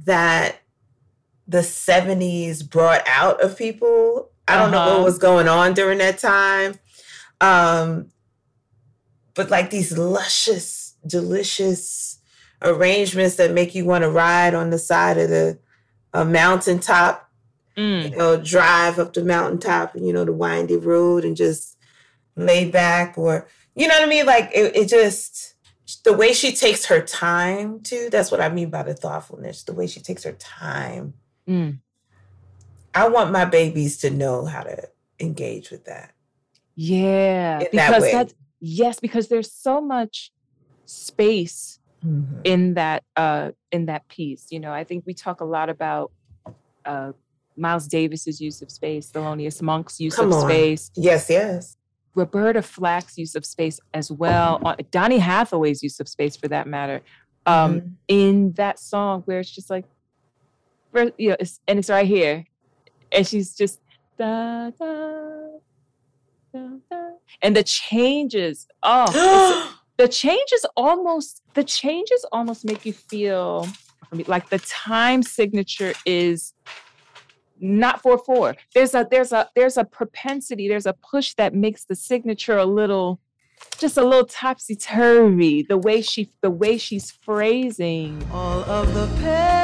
Speaker 2: that the 70s brought out of people. I don't know
Speaker 1: Uh-huh.
Speaker 2: what was going on during that time. Um, but like these luscious, delicious arrangements that make you want to ride on the side of the a mountaintop
Speaker 1: Mm.
Speaker 2: you know, drive up the mountaintop, and you know, the windy road and just lay back or, you know what I mean? Like it, it just, the way she takes her time too, that's what I mean by the thoughtfulness, the way she takes her time.
Speaker 1: Mm.
Speaker 2: I want my babies to know how to engage with that.
Speaker 1: Yeah,
Speaker 2: In that
Speaker 1: because
Speaker 2: way.
Speaker 1: that's yes, because there's so much space in that uh in that piece. You know, I think we talk a lot about uh Miles Davis's use of space, Thelonious Monk's use
Speaker 2: Come
Speaker 1: of
Speaker 2: on.
Speaker 1: space,
Speaker 2: Yes, yes.
Speaker 1: Roberta Flack's use of space as well, uh, Donny Hathaway's use of space for that matter. Um,
Speaker 2: Mhm.
Speaker 1: in that song where it's just like, you know, it's, and it's right here, and she's just da da da da, and the changes. Oh, the changes almost the changes almost make you feel like the time signature is not four four. There's a there's a there's a propensity, there's a push that makes the signature a little just a little topsy turvy. The way she the way she's phrasing.
Speaker 3: All of the pain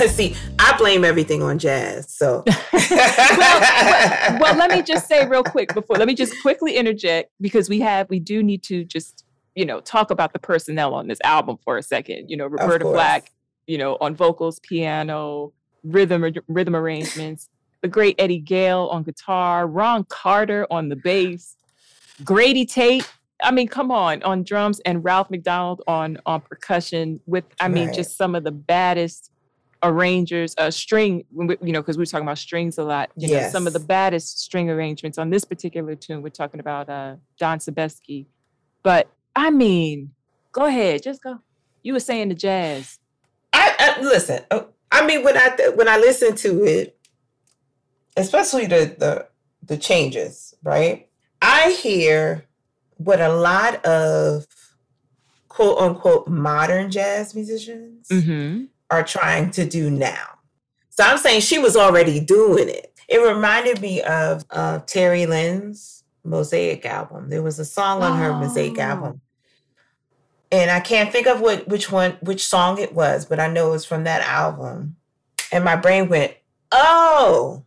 Speaker 2: See, I blame everything on jazz. So,
Speaker 1: well, well, let me just say real quick before let me just quickly interject because we have we do need to just you know talk about the personnel on this album for a second. You know, Roberta. Flack, you know, on vocals, piano, rhythm rhythm arrangements, the great Eric Gale on guitar, Ron Carter on the bass, Grady Tate. I mean, come on, on drums, and Ralph MacDonald on on percussion. With I mean,
Speaker 2: Right.
Speaker 1: just some of the baddest arrangers, uh, string. You know, because we are talking about strings a lot. You know, some of the baddest string arrangements on this particular tune. We're talking about uh, Don Sebesky, but I mean, go ahead, just go. You were saying the jazz.
Speaker 2: I, I listen. uh, I mean, when I when I listen to it, especially the the the changes, right? I hear what a lot of quote unquote modern jazz musicians
Speaker 1: Mm-hmm.
Speaker 2: Are trying to do now. So I'm saying she was already doing it. It reminded me of uh, Terri Lyne's Mosaic album. There was a song on her Mosaic
Speaker 1: Oh.
Speaker 2: album. And I can't think of what which one which song it was, but I know it was from that album. And my brain went, "Oh,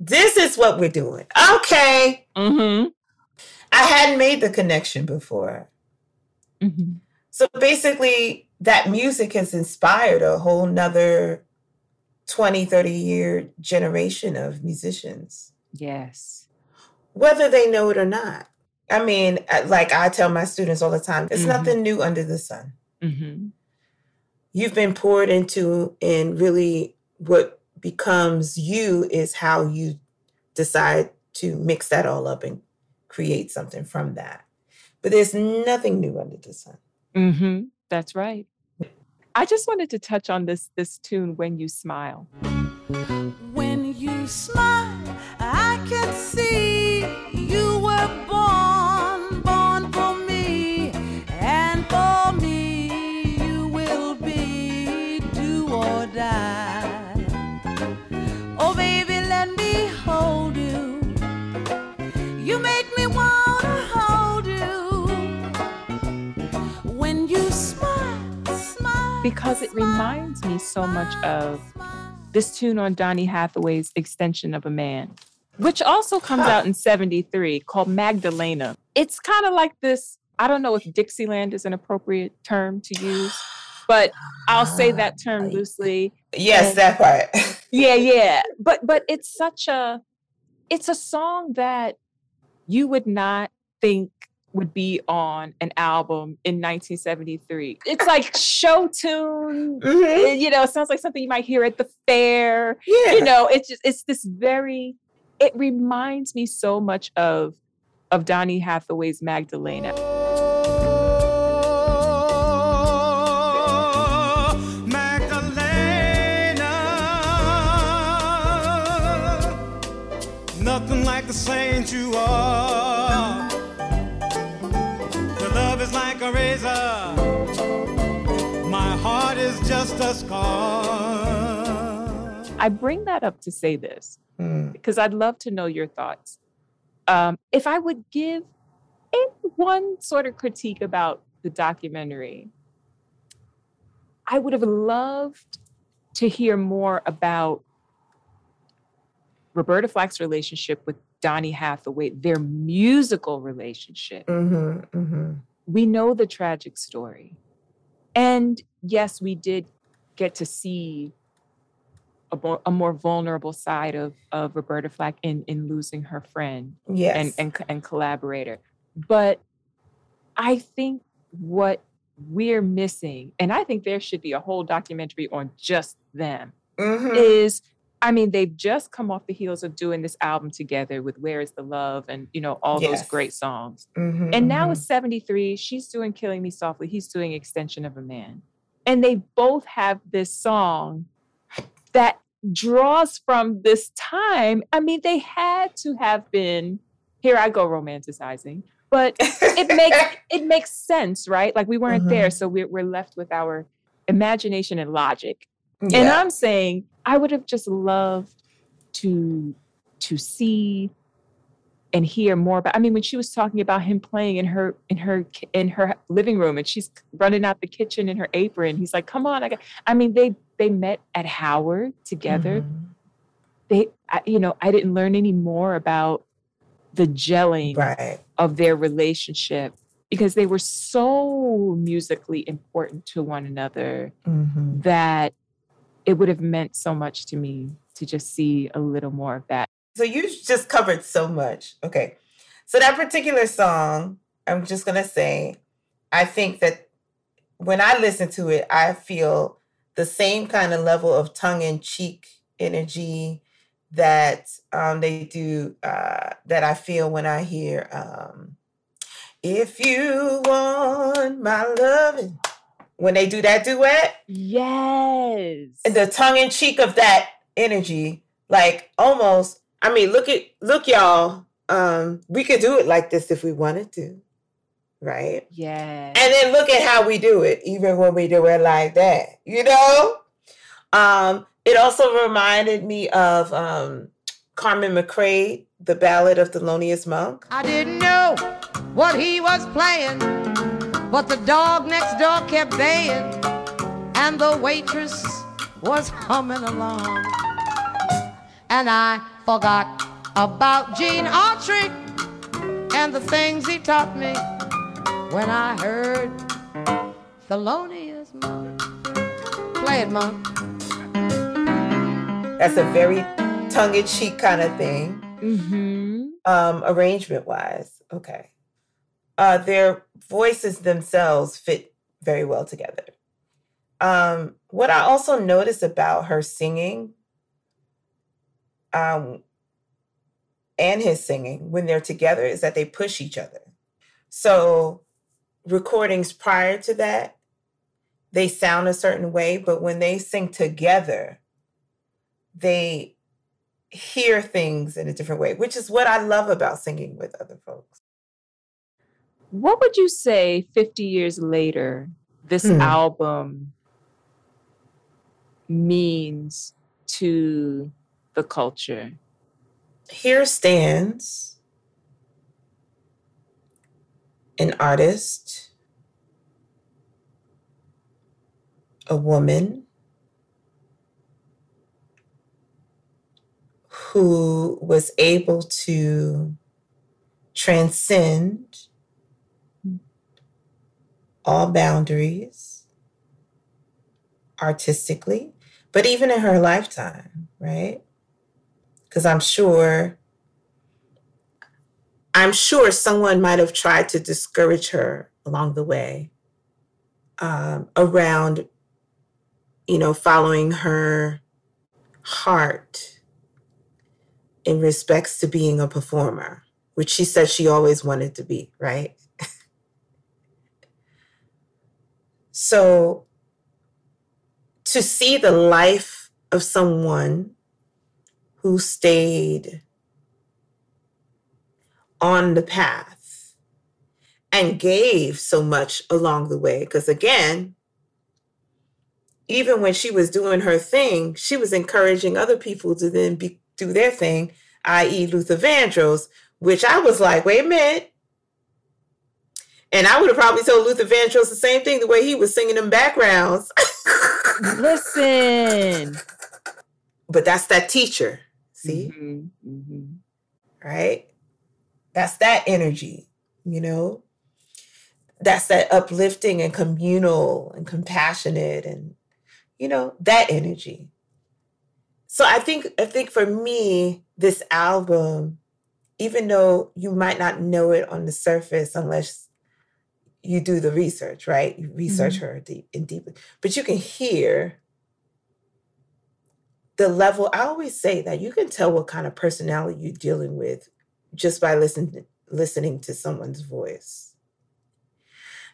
Speaker 2: this is what we're doing." Okay.
Speaker 1: Mm-hmm.
Speaker 2: I hadn't made the connection before.
Speaker 1: Mm-hmm.
Speaker 2: So basically, that music has inspired a whole nother 20, 30 year generation of musicians,
Speaker 1: Yes.
Speaker 2: whether they know it or not. I mean, uh, like I tell my students all the time, it's
Speaker 1: Mhm.
Speaker 2: nothing new under the sun.
Speaker 1: Mm-hmm.
Speaker 2: You've been poured into, and really what becomes you is how you decide to mix that all up and create something from that. But there's nothing new under the sun.
Speaker 1: Mm-hmm. That's right. I just wanted to touch on this this tune when you smile.
Speaker 4: When you smile, I can see
Speaker 1: Because it reminds me so much of this tune on Donny Hathaway's Extension of a Man, which also comes out in 73 called Magdalena. It's kind of like this. I don't know if Dixieland is an appropriate term to use, but I'll say that term
Speaker 2: Ah,
Speaker 1: loosely.
Speaker 2: Yes,
Speaker 1: And-
Speaker 2: that part.
Speaker 1: Yeah, yeah. But but it's such a it's a song that you would not think would be on an album in 1973. It's like show tune.
Speaker 2: Mhm.
Speaker 1: You know, it sounds like something you might hear at the fair
Speaker 2: Yeah.
Speaker 1: you know it's just it's this very it reminds me so much of of donny hathaway's magdalena
Speaker 3: Oh, Magdalena. Nothing like the saint you are. A razor. My heart is just a scar.
Speaker 1: i bring that up to say this
Speaker 2: Mm.
Speaker 1: because i'd love to know your thoughts um, if i would give a- one sort of critique about the documentary i would have loved to hear more about roberta flack's relationship with donny hathaway their musical relationship
Speaker 2: Mhm, mhm.
Speaker 1: We know the tragic story. And yes, we did get to see a more, a more vulnerable side of, of Roberta Flack in, in losing her friend
Speaker 2: Yes.
Speaker 1: and, and, and collaborator. But I think what we're missing, and I think there should be a whole documentary on just them,
Speaker 2: Mhm.
Speaker 1: is I mean, they've just come off the heels of doing this album together with Where is the Love and, you know, all those great songs.
Speaker 2: Mhm,
Speaker 1: And now
Speaker 2: mhm.
Speaker 1: it's 73. She's doing Killing Me Softly. He's doing Extension of a Man. And they both have this song that draws from this time. I mean, they had to have been, here I go romanticizing, but it makes it makes sense, right? Like we weren't there. So we're, we're left with our imagination and logic. And I'm saying I would have just loved to to see and hear more about. I mean, when she was talking about him playing in her in her in her living room, and she's running out the kitchen in her apron, he's like, "Come on!" I got. I mean, they they met at Howard together.
Speaker 2: Mhm.
Speaker 1: They, I, you know, I didn't learn any more about the gelling
Speaker 2: Right.
Speaker 1: of their relationship because they were so musically important to one another
Speaker 2: Mhm.
Speaker 1: that it would have meant so much to me to just see a little more of that.
Speaker 2: So you just covered so much. Okay. So that particular song, I'm just gonna say, I think that when I listen to it, I feel the same kind of level of tongue-in-cheek energy that um, they do uh, that I feel when I hear um, "If You Want My Loving." When they do that duet,
Speaker 1: Yes.
Speaker 2: the tongue in cheek of that energy Like almost, I mean, look at look, y'all. Um, we could do it like this if we wanted to, right?
Speaker 1: Yeah.
Speaker 2: And then look at how we do it, even when we do it like that, you know? Um, it also reminded me of um Carmen McRae, the ballad of the loneliest monk.
Speaker 4: I didn't know what he was playing, but the dog next door kept baying, and the waitress was humming along. And I forgot about Gene Autry and the things he taught me when I heard Thelonious Monk. Play it, Monk.
Speaker 2: That's a very tongue-in-cheek kind of thing.
Speaker 1: Mm-hmm.
Speaker 2: um, arrangement wise. Okay. Uh, their voices themselves fit very well together. Um, what I also noticed about her singing um, and his singing when they're together is that they push each other. So, recordings prior to that, they sound a certain way, but when they sing together, they hear things in a different way, which is what I love about singing with other folks.
Speaker 1: What would you say 50 years later this
Speaker 2: Hmm.
Speaker 1: album means to the culture?
Speaker 2: Here stands an artist, a woman who was able to transcend all boundaries artistically, but even in her lifetime, right? Because I'm sure, I'm sure someone might have tried to discourage her along the way um, around, you know, following her heart in respects to being a performer, which she said she always wanted to be, right? So to see the life of someone who stayed on the path and gave so much along the way, because again, even when she was doing her thing, she was encouraging other people to then be, do their thing, i.e., Luther Vandross, which I was like, wait a minute. And I would have probably told Luther Vandross the same thing the way he was singing them backgrounds.
Speaker 1: Listen.
Speaker 2: but that's that teacher, see,
Speaker 1: Mhm, mhm.
Speaker 2: right? That's that energy, you know? That's that uplifting and communal and compassionate and, you know, that energy. So I think I think for me, this album, even though you might not know it on the surface unless you do the research, right? You research mm-hmm. her deep and deeply, but you can hear the level. I always say that you can tell what kind of personality you're dealing with just by listening listening to someone's voice.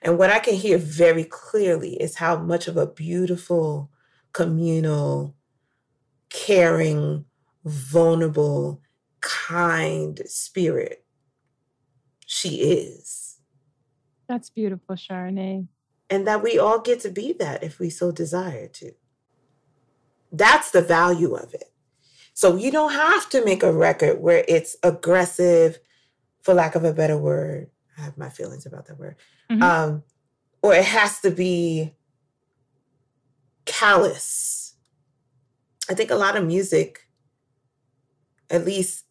Speaker 2: And what I can hear very clearly is how much of a beautiful, communal, caring, vulnerable, kind spirit she is.
Speaker 1: That's beautiful, Charenée.
Speaker 2: And that we all get to be that if we so desire to. That's the value of it. So you don't have to make a record where it's aggressive, for lack of a better word. I have my feelings about that word.
Speaker 1: Mhm.
Speaker 2: Um, or it has to be callous. I think a lot of music, at least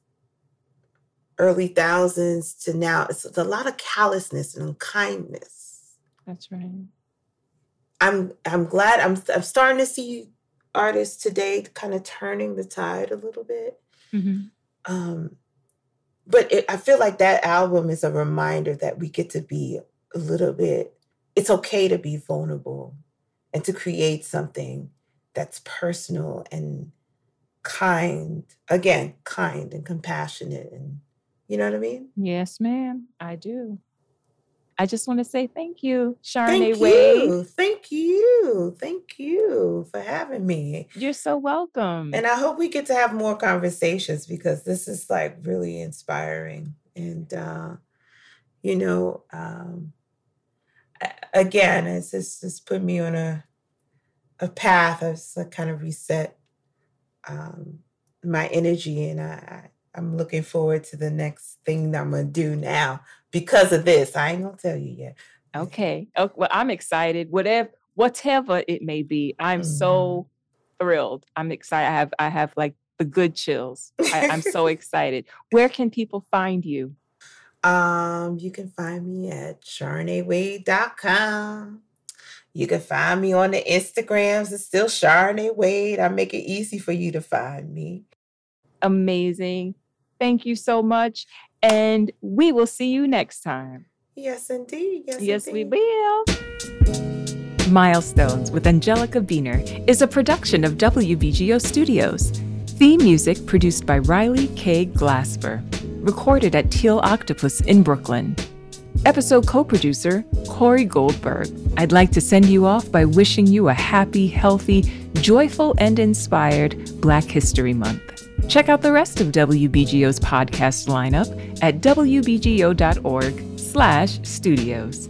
Speaker 2: early thousands to now, it's a lot of callousness and kindness.
Speaker 1: That's right.
Speaker 2: I'm I'm glad I'm I'm starting to see artists today kind of turning the tide a little bit.
Speaker 1: Mhm.
Speaker 2: Um, but it, I feel like that album is a reminder that we get to be a little bit. It's okay to be vulnerable and to create something that's personal and kind. Again, kind and compassionate, and you know what I mean.
Speaker 1: Yes, ma'am. I do. I just want to say thank you, Charenée
Speaker 2: Thank
Speaker 1: Wade.
Speaker 2: you. Thank you. Thank you for having me.
Speaker 1: You're so welcome.
Speaker 2: And I hope we get to have more conversations because this is like really inspiring. And, uh, you know, um, again, it's just, just put me on a, a path of just like kind of reset um, my energy. And I, I'm looking forward to the next thing that I'm going to do now because of this. I ain't going to tell you yet.
Speaker 1: Okay. Oh, well, I'm excited. Whatever, whatever it may be, I'm so thrilled. I'm excited. I have, I have like the good chills. I, I'm so excited. Where can people find you?
Speaker 2: Um, you can find me at SharnaeWade.com. You can find me on the Instagrams. It's still Sharnae Wade. I make it easy for you to find me.
Speaker 1: Amazing. Thank you so much. And we will see you next time.
Speaker 2: Yes, indeed. Yes,
Speaker 1: Yes, we will. Milestones with Angelika Beener is a production of WBGO Studios. Theme music produced by Riley K. Glasper. Recorded at Teal Octopus in Brooklyn. Episode co producer Corey Goldberg. I'd like to send you off by wishing you a happy, healthy, joyful, and inspired Black History Month. Check out the rest of WBGO's podcast lineup at wbgo.org slash studios.